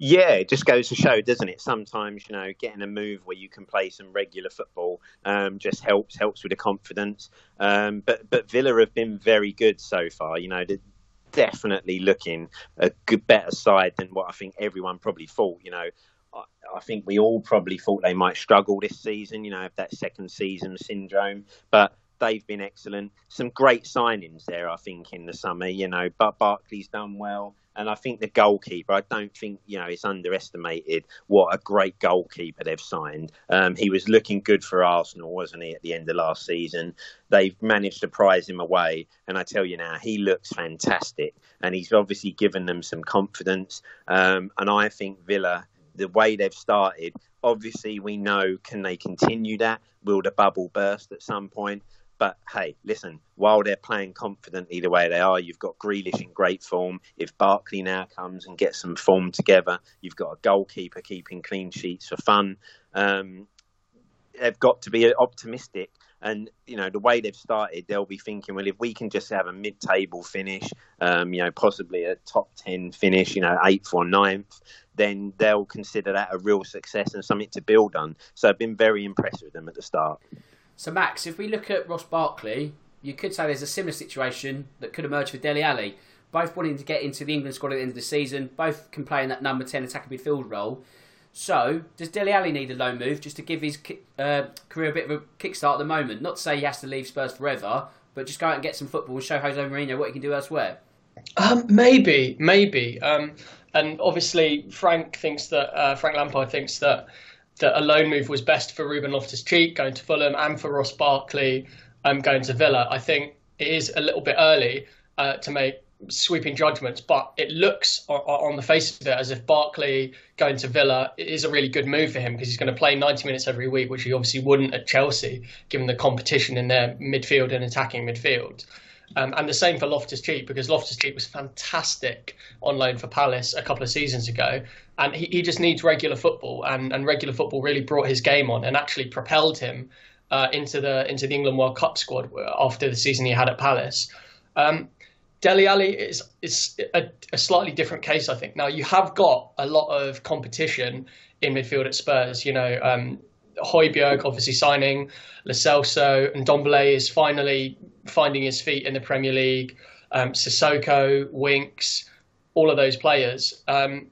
Yeah, it just goes to show, doesn't it? Sometimes you know, getting a move where you can play some regular football um, just helps helps with the confidence. Um, but but Villa have been very good so far. You know, definitely looking a good better side than what I think everyone probably thought. You know, I think we all probably thought they might struggle this season, you know, have that second season syndrome. But they've been excellent. Some great signings there, I think, in the summer. You know, but Barkley's done well. And I think the goalkeeper, I don't think, you know, it's underestimated what a great goalkeeper they've signed. Um, he was looking good for Arsenal, wasn't he, at the end of last season? They've managed to prize him away. And I tell you now, he looks fantastic. And he's obviously given them some confidence. Um, and I think Villa, the way they've started, obviously we know can they continue that? Will the bubble burst at some point? But hey, listen, while they're playing confidently the way they are, you've got Grealish in great form. If Barkley now comes and gets some form together, you've got a goalkeeper keeping clean sheets for fun. Um, they've got to be optimistic. And you know the way they've started, they'll be thinking, well, if we can just have a mid-table finish, um, you know, possibly a top ten finish, you know, eighth or ninth, then they'll consider that a real success and something to build on. So I've been very impressed with them at the start. So, Max, if we look at Ross Barkley, you could say there's a similar situation that could emerge for Dele Alli. Both wanting to get into the England squad at the end of the season, both can play in that number 10 attacking midfield role. So, does Dele Alli need a loan move just to give his uh, career a bit of a kickstart at the moment? Not to say he has to leave Spurs forever, but just go out and get some football and show Jose Mourinho what he can do elsewhere. Um, maybe, maybe. Um, and obviously, Frank thinks that uh, Frank Lampard thinks that that a loan move was best for Ruben Loftus Cheek going to Fulham and for Ross Barkley um, going to Villa. I think it is a little bit early uh, to make sweeping judgments, but it looks on, the face of it as if Barkley going to Villa is a really good move for him because he's going to play 90 minutes every week, which he obviously wouldn't at Chelsea, given the competition in their midfield and attacking midfield. Um, and the same for Loftus Cheek because Loftus Cheek was fantastic on loan for Palace a couple of seasons ago. And he, he just needs regular football, and, and regular football really brought his game on and actually propelled him uh, into the into the England World Cup squad after the season he had at Palace. Um, Dele Alli is is a, a, slightly different case, I think. Now you have got a lot of competition in midfield at Spurs. You know, um, Højbjerg obviously signing, Lo Celso, and Ndombele is finally finding his feet in the Premier League. Um, Sissoko, Winks, all of those players. Um,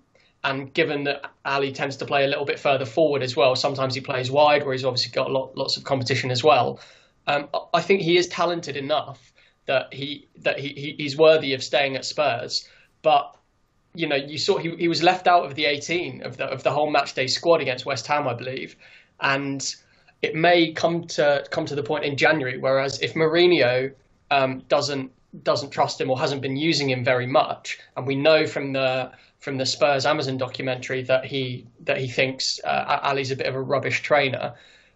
and given that Alli tends to play a little bit further forward as well, sometimes he plays wide, where he's obviously got lot, lots of competition as well. Um, I think he is talented enough that he that he, he's worthy of staying at Spurs. But you know, you saw he, he was left out of the 18 of the of the whole match day squad against West Ham, I believe, and it may come to come to the point in January. Whereas if Mourinho um, doesn't doesn't trust him or hasn't been using him very much, and we know from the from the Spurs Amazon documentary that he that he thinks uh, Alli's a bit of a rubbish trainer,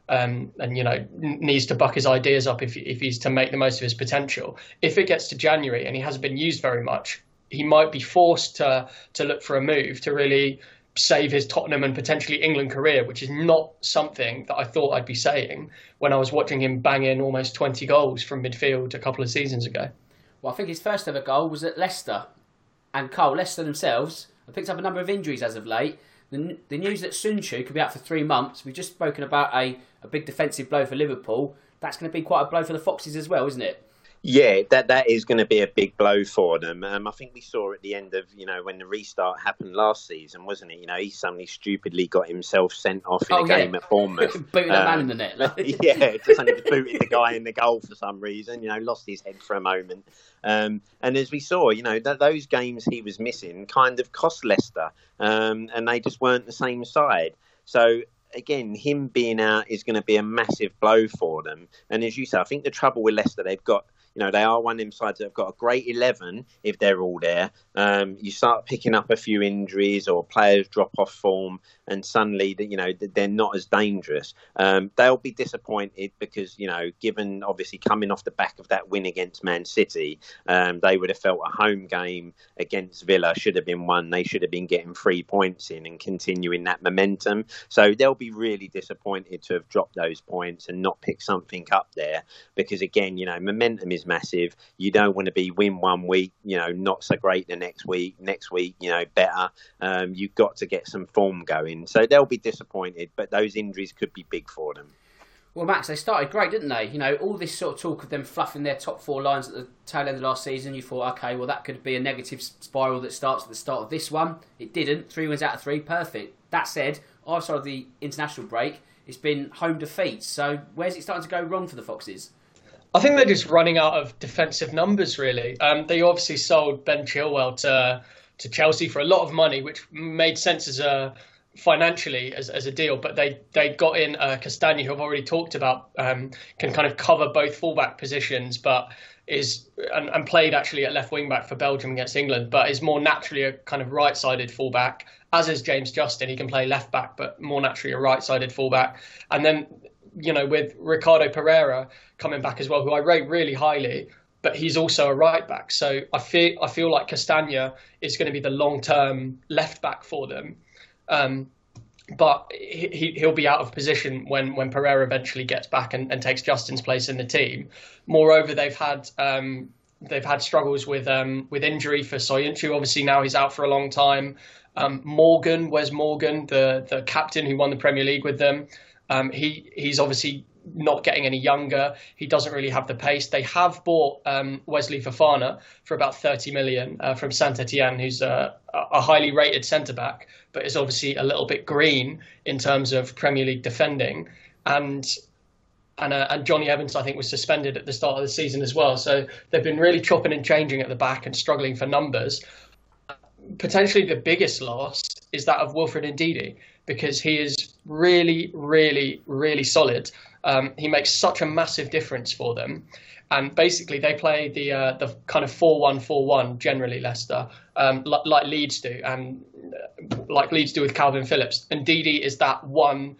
um, and you know needs to buck his ideas up if if he's to make the most of his potential. If it gets to January and he hasn't been used very much, he might be forced to to look for a move to really save his Tottenham and potentially England career, which is not something that I thought I'd be saying when I was watching him bang in almost 20 goals from midfield a couple of seasons ago. Well, I think his first ever goal was at Leicester. And Cole, Leicester themselves have picked up a number of injuries as of late. The, the news that Söyüncü could be out for three months, we've just spoken about a, a big defensive blow for Liverpool. That's going to be quite a blow for the Foxes as well, isn't it? Yeah, that that is going to be a big blow for them. Um, I think we saw at the end of you know when the restart happened last season, wasn't it? You know, he suddenly stupidly got himself sent off in oh, a yeah. game at Bournemouth, booting um, man in the net. yeah, just only booted the guy in the goal for some reason. You know, lost his head for a moment. Um, and as we saw, you know, that those games he was missing kind of cost Leicester, um, and they just weren't the same side. So again, him being out is going to be a massive blow for them. And as you say, I think the trouble with Leicester, they've got you know, they are one of them sides that have got a great 11 if they're all there. Um, you start picking up a few injuries or players drop off form, and suddenly, you know, they're not as dangerous. Um, they'll be disappointed because, you know, given obviously coming off the back of that win against Man City, um, they would have felt a home game against Villa should have been won. They should have been getting three points in and continuing that momentum. So they'll be really disappointed to have dropped those points and not pick something up there because, again, you know, momentum is is massive. You don't want to be win one week, you know, not so great the next week. Next week, you know, better. Um, you've got to get some form going. So they'll be disappointed, but those injuries could be big for them. Well, Max, they started great, didn't they? You know, all this sort of talk of them fluffing their top four lines at the tail end of last season, you thought, okay, well, that could be a negative spiral that starts at the start of this one. It didn't. Three wins out of three, perfect. That said, outside of the international break, it's been home defeats. So where's it starting to go wrong for the Foxes? I think they're just running out of defensive numbers. Really, um, they obviously sold Ben Chilwell to to Chelsea for a lot of money, which made sense as a financially as, as a deal. But they they got in uh, Castagne, who I've already talked about, um, can kind of cover both fullback positions, but is and, and played actually at left wing back for Belgium against England, but is more naturally a kind of right sided fullback. As is James Justin, he can play left back, but more naturally a right sided fullback. And then you know, with Ricardo Pereira coming back as well, who I rate really highly, but he's also a right back. So I feel I feel like Castagne is going to be the long term left back for them. Um, but he, he'll be out of position when, when Pereira eventually gets back and, and takes Justin's place in the team. Moreover, they've had um, they've had struggles with um, with injury for Söyüncü. Obviously, now he's out for a long time. Um, Morgan, where's Morgan, the the captain who won the Premier League with them? Um, he he's obviously not getting any younger. He doesn't really have the pace. They have bought um, Wesley Fofana for about 30 million uh, from Saint Etienne, who's a, a highly rated centre back, but is obviously a little bit green in terms of Premier League defending. And and, uh, and Jonny Evans, I think, was suspended at the start of the season as well. So they've been really chopping and changing at the back and struggling for numbers. Potentially the biggest loss is that of Wilfred Ndidi because he is really, really, really solid. Um, he makes such a massive difference for them. And basically, they play the uh, the kind of four one four one generally Leicester, um, like, Leeds do, and uh, like Leeds do with Kalvin Phillips. And Ndidi is that one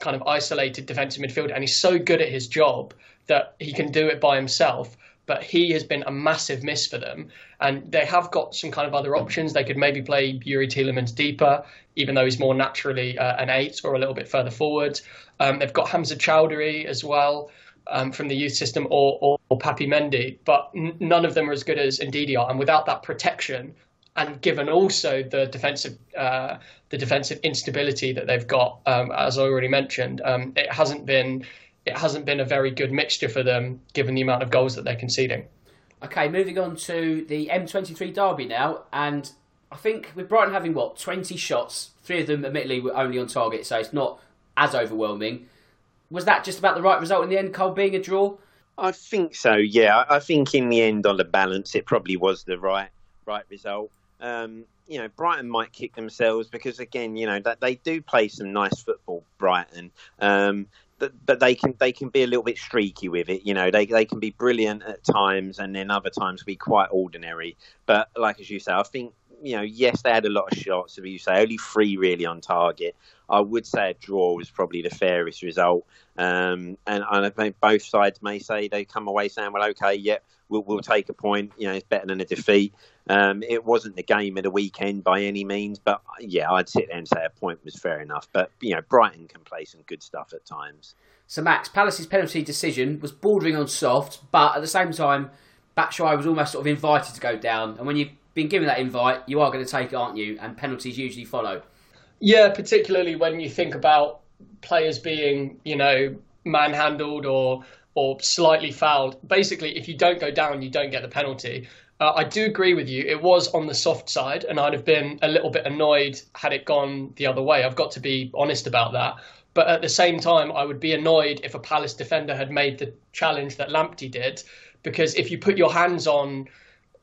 kind of isolated defensive midfielder, and he's so good at his job that he can do it by himself. But he has been a massive miss for them. And they have got some kind of other options. They could maybe play Youri Tielemans deeper, even though he's more naturally uh, an eight or a little bit further forward. Um, they've got Hamza Choudhury as well. Um, from the youth system or, or, or Papi Mendy, but n- none of them are as good as Ndidi are. And without that protection, and given also the defensive uh, the defensive instability that they've got, um, as I already mentioned, um, it hasn't been it hasn't been a very good mixture for them, given the amount of goals that they're conceding. Okay, moving on to the M23 derby now, and I think with Brighton having what twenty shots, three of them admittedly were only on target, so it's not as overwhelming. Was that just about the right result in the end, Cole, being a draw? I think so. Yeah, I think in the end, on the balance, it probably was the right right result. Um, you know, Brighton might kick themselves because again, you know, that they do play some nice football. Brighton, um, but, they can they can be a little bit streaky with it. You know, they they can be brilliant at times, and then other times be quite ordinary. But like as you say, I think you know, yes, they had a lot of shots. As you say, only three really on target. I would say a draw was probably the fairest result. Um, and, I think both sides may say they come away saying, well, okay, yeah, we'll, we'll take a point. You know, it's better than a defeat. Um, it wasn't the game of the weekend by any means, but yeah, I'd sit there and say a point was fair enough. But you know, Brighton can play some good stuff at times. So Max Palace's penalty decision was bordering on soft, but at the same time, Batshuayi was almost sort of invited to go down. And when you've been given that invite, you are going to take it, aren't you? And penalties usually follow. Yeah, particularly when you think about players being, you know, manhandled or or slightly fouled. Basically, if you don't go down, you don't get the penalty. Uh, I do agree with you. It was on the soft side, and I'd have been a little bit annoyed had it gone the other way. I've got to be honest about that. But at the same time, I would be annoyed if a Palace defender had made the challenge that Lamptey did, because if you put your hands on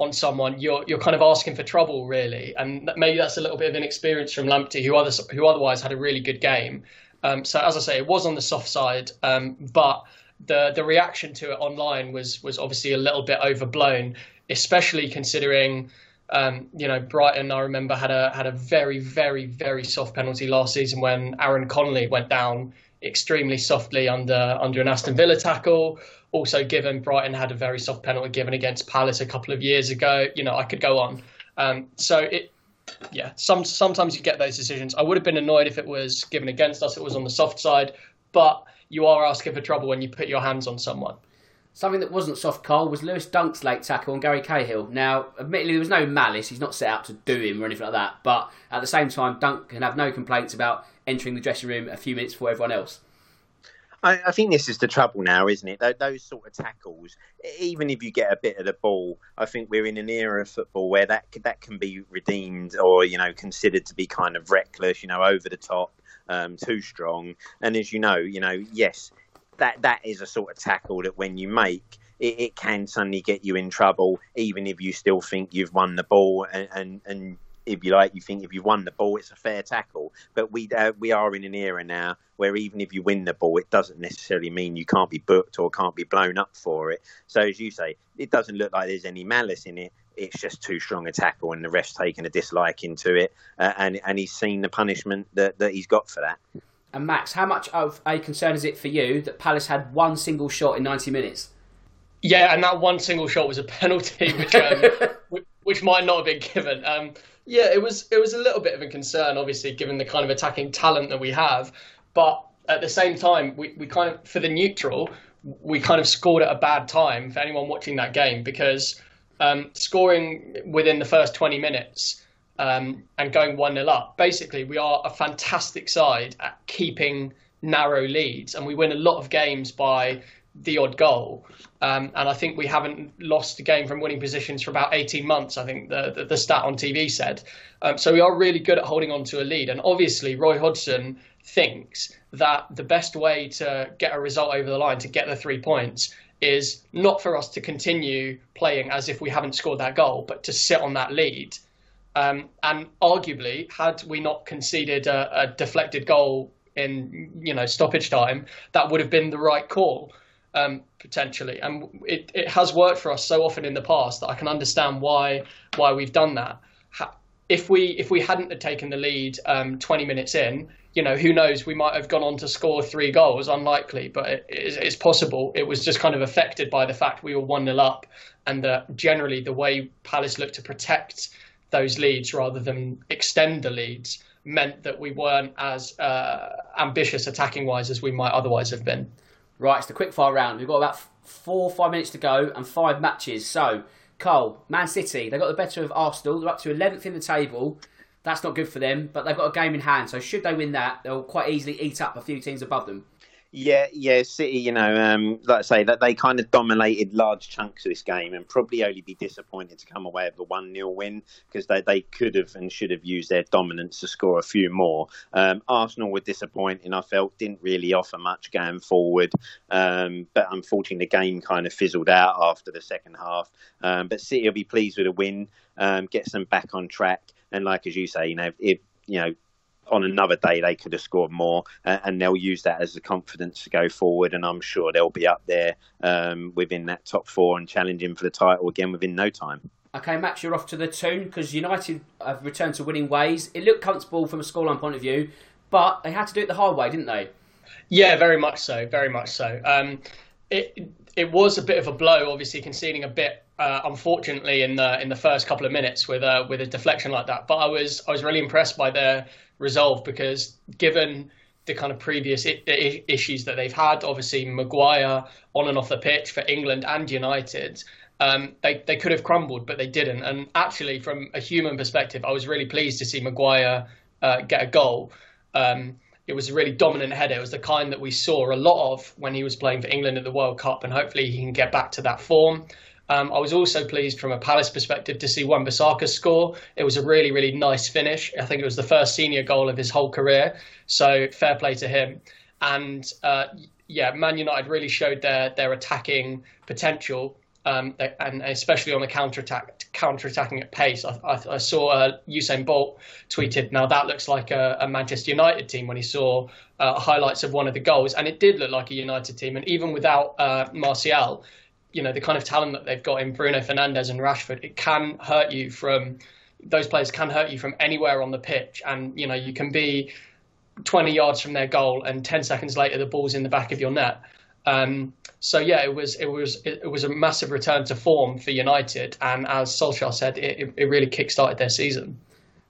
on someone, you're you're kind of asking for trouble, really. And maybe that's a little bit of inexperience from Lamptey, who other who otherwise had a really good game. Um, so as I say, it was on the soft side, um, but the the reaction to it online was was obviously a little bit overblown, especially considering. Um, you know, Brighton. I remember had a had a very, very, very soft penalty last season when Aaron Connolly went down extremely softly under under an Aston Villa tackle. Also, given Brighton had a very soft penalty given against Palace a couple of years ago. You know, I could go on. Um, so it, yeah, some sometimes you get those decisions. I would have been annoyed if it was given against us. It was on the soft side, but you are asking for trouble when you put your hands on someone. Something that wasn't soft, Cole, was Lewis Dunk's late tackle on Gary Cahill. Now, admittedly, there was no malice. He's not set out to do him or anything like that. But at the same time, Dunk can have no complaints about entering the dressing room a few minutes before everyone else. I, I, think this is the trouble now, isn't it? Those sort of tackles, even if you get a bit of the ball, I think we're in an era of football where that that can be redeemed or you know considered to be kind of reckless, you know, over the top, um, too strong. And as you know, you know, yes, that that is a sort of tackle that when you make. It, it can suddenly get you in trouble, even if you still think you've won the ball and, and, and if you like, you think if you won the ball, it's a fair tackle. But we uh, we are in an era now where even if you win the ball, it doesn't necessarily mean you can't be booked or can't be blown up for it. So as you say, it doesn't look like there's any malice in it. It's just too strong a tackle, and the ref's taken a dislike into it, uh, and and he's seen the punishment that, that he's got for that. And Max, how much of a concern is it for you that Palace had one single shot in 90 minutes? Yeah, and that one single shot was a penalty, which um, which might not have been given. Um, yeah, it was it was a little bit of a concern, obviously, given the kind of attacking talent that we have. But at the same time, we, we kind of for the neutral, we kind of scored at a bad time for anyone watching that game because um, scoring within the first 20 minutes um, and going 1 0 up, basically, we are a fantastic side at keeping narrow leads, and we win a lot of games by the odd goal. Um, and I think we haven't lost a game from winning positions for about 18 months, I think the, the, the stat on TV said. Um, so we are really good at holding on to a lead. And obviously, Roy Hodgson thinks that the best way to get a result over the line, to get the three points, is not for us to continue playing as if we haven't scored that goal, but to sit on that lead. Um, and arguably, had we not conceded a, a deflected goal in you know stoppage time, that would have been the right call um, potentially, and it, it has worked for us so often in the past that I can understand why why we've done that. if we if we hadn't taken the lead um, 20 minutes in, you know, who knows? We might have gone on to score three goals. Unlikely, but it, it's, it's, possible. It was just kind of affected by the fact we were one 0 up, and that generally the way Palace looked to protect those leads rather than extend the leads meant that we weren't as uh, ambitious attacking wise as we might otherwise have been. Right, it's the quick fire round. We've got about four, or five minutes to go and five matches. So, Cole, Man City, they got the better of Arsenal. They're up to 11th in the table. That's not good for them, but they've got a game in hand. So, should they win that, they'll quite easily eat up a few teams above them. Yeah, yeah, City. You know, um, like I say, that they kind of dominated large chunks of this game, and probably only be disappointed to come away with a one 0 win because they, they could have and should have used their dominance to score a few more. Um, Arsenal were disappointing. I felt didn't really offer much going forward, um, but unfortunately the game kind of fizzled out after the second half. Um, but City will be pleased with a win, um, get them back on track, and like as you say, you know, if you know on another day they could have scored more, uh, and they'll use that as the confidence to go forward. And I'm sure they'll be up there um, within that top four and challenging for the title again within no time. Okay, Max, you're off to the tune because United have returned to winning ways. It looked comfortable from a scoreline point of view, but they had to do it the hard way, didn't they? Yeah, very much so. Very much so. Um, it it was a bit of a blow, obviously conceding a bit, uh, unfortunately, in the in the first couple of minutes with a with a deflection like that. But I was I was really impressed by their resolve because given the kind of previous I- I- issues that they've had, obviously Maguire on and off the pitch for England and United, um, they they could have crumbled, but they didn't. And actually, from a human perspective, I was really pleased to see Maguire uh, get a goal. Um, it was a really dominant header. It was the kind that we saw a lot of when he was playing for England at the World Cup, and hopefully he can get back to that form. Um, I was also pleased from a Palace perspective to see Wan-Bissaka score. It was a really, really nice finish. I think it was the first senior goal of his whole career. So fair play to him. And uh, yeah, Man United really showed their their attacking potential, um, and especially on the counter attack, counter attacking at pace. I, I, I saw uh, Usain Bolt tweeted, "Now that looks like a, a Manchester United team." When he saw uh, highlights of one of the goals, and it did look like a United team. And even without uh, Martial, you know the kind of talent that they've got in Bruno Fernandes and Rashford, it can hurt you from those players can hurt you from anywhere on the pitch, and you know you can be 20 yards from their goal, and 10 seconds later the ball's in the back of your net. Um, so yeah, it was it was it, was a massive return to form for United, and as Solskjaer said, it, it really kick-started their season.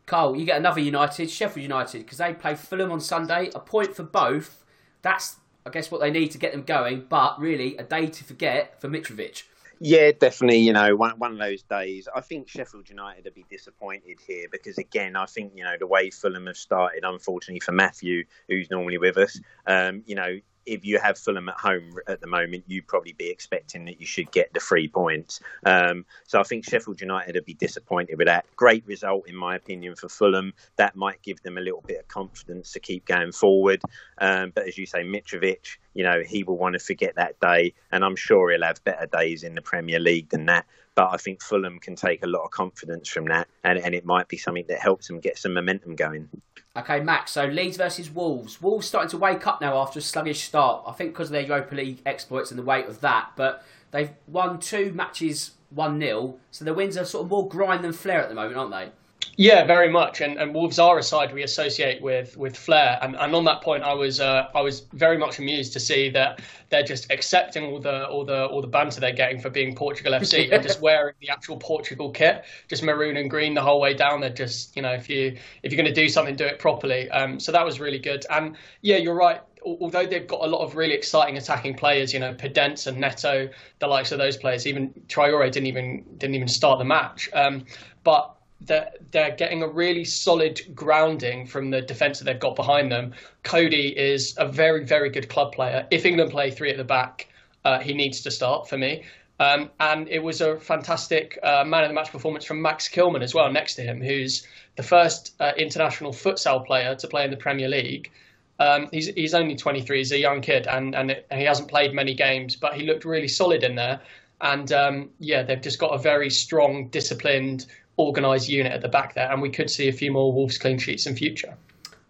Carl, you get another United, Sheffield United, because they play Fulham on Sunday. A point for both. That's I guess what they need to get them going, but really a day to forget for Mitrovic. Yeah, definitely. You know, one one of those days. I think Sheffield United would be disappointed here because, again, I think you know the way Fulham have started. Unfortunately for Matthew, who's normally with us, um, you know, if you have Fulham at home at the moment, you'd probably be expecting that you should get the three points. Um, so I think Sheffield United would be disappointed with that. Great result, in my opinion, for Fulham. That might give them a little bit of confidence to keep going forward. Um, but as you say, Mitrovic, you know, he will want to forget that day, and I'm sure he'll have better days in the Premier League than that. But I think Fulham can take a lot of confidence from that, and, and it might be something that helps them get some momentum going. Okay, Max. So Leeds versus Wolves. Wolves starting to wake up now after a sluggish start. I think because of their Europa League exploits and the weight of that. But they've won two matches, one 0 So the wins are sort of more grind than flair at the moment, aren't they? Yeah, very much. And, and Wolves are a side we associate with with flair. And, and on that point, I was uh, I was very much amused to see that they're just accepting all the all the all the banter they're getting for being Portugal FC and just wearing the actual Portugal kit, just maroon and green the whole way down. They're just you know if you if you're going to do something, do it properly. Um, so that was really good. And yeah, you're right although they've got a lot of really exciting attacking players, you know, Podence and Neto, the likes of those players, even Traore didn't even didn't even start the match. Um, but they're, they're getting a really solid grounding from the defence that they've got behind them. Coady is a very, very good club player. If England play three at the back, uh, he needs to start for me. Um, and it was a fantastic uh, man of the match performance from Max Kilman as well, next to him, who's the first uh, international futsal player to play in the Premier League. Um, he's, he's only 23, he's a young kid, and, and, it, he hasn't played many games, but he looked really solid in there. And um, yeah, they've just got a very strong, disciplined, organised unit at the back there, and we could see a few more Wolves clean sheets in future.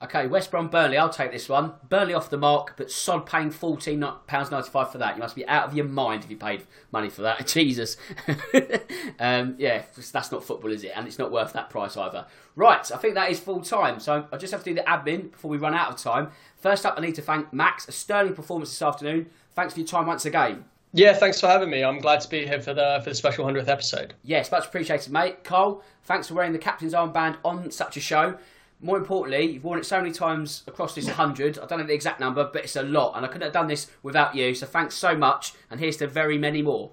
Okay, West Brom Burnley. I'll take this one. Burnley off the mark, but sod paying fourteen pounds ninety five for that. You must be out of your mind if you paid money for that. Jesus. um, yeah, that's not football, is it? And it's not worth that price either. Right, I think that is full time. So I just have to do the admin before we run out of time. First up, I need to thank Max. A sterling performance this afternoon. Thanks for your time once again. Yeah, thanks for having me. I'm glad to be here for the for the special hundredth episode. Yes, much appreciated, mate. Carl, thanks for wearing the captain's armband on such a show. More importantly, you've worn it so many times across this hundred. I don't know the exact number, but it's a lot, and I couldn't have done this without you. So thanks so much, and here's to very many more.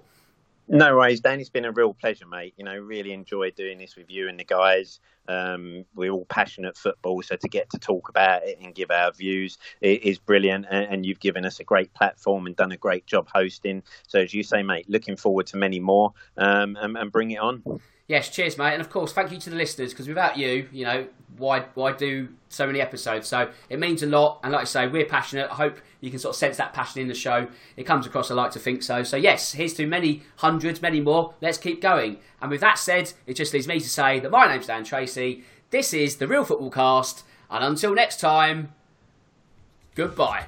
No worries, Dan. It's been a real pleasure, mate. You know, really enjoyed doing this with you and the guys. Um, we're all passionate football, so to get to talk about it and give our views is brilliant. And, you've given us a great platform and done a great job hosting. So, as you say, mate, looking forward to many more um, and, and bring it on. Yes, cheers, mate, and of course, thank you to the listeners because without you, you know, why why do so many episodes? So it means a lot, and like I say, we're passionate. I hope you can sort of sense that passion in the show. It comes across. I like to think so. So yes, here's to many hundreds, many more. Let's keep going. And with that said, it just leaves me to say that my name's Dan Tracy. This is the Real Football Cast, and until next time, goodbye.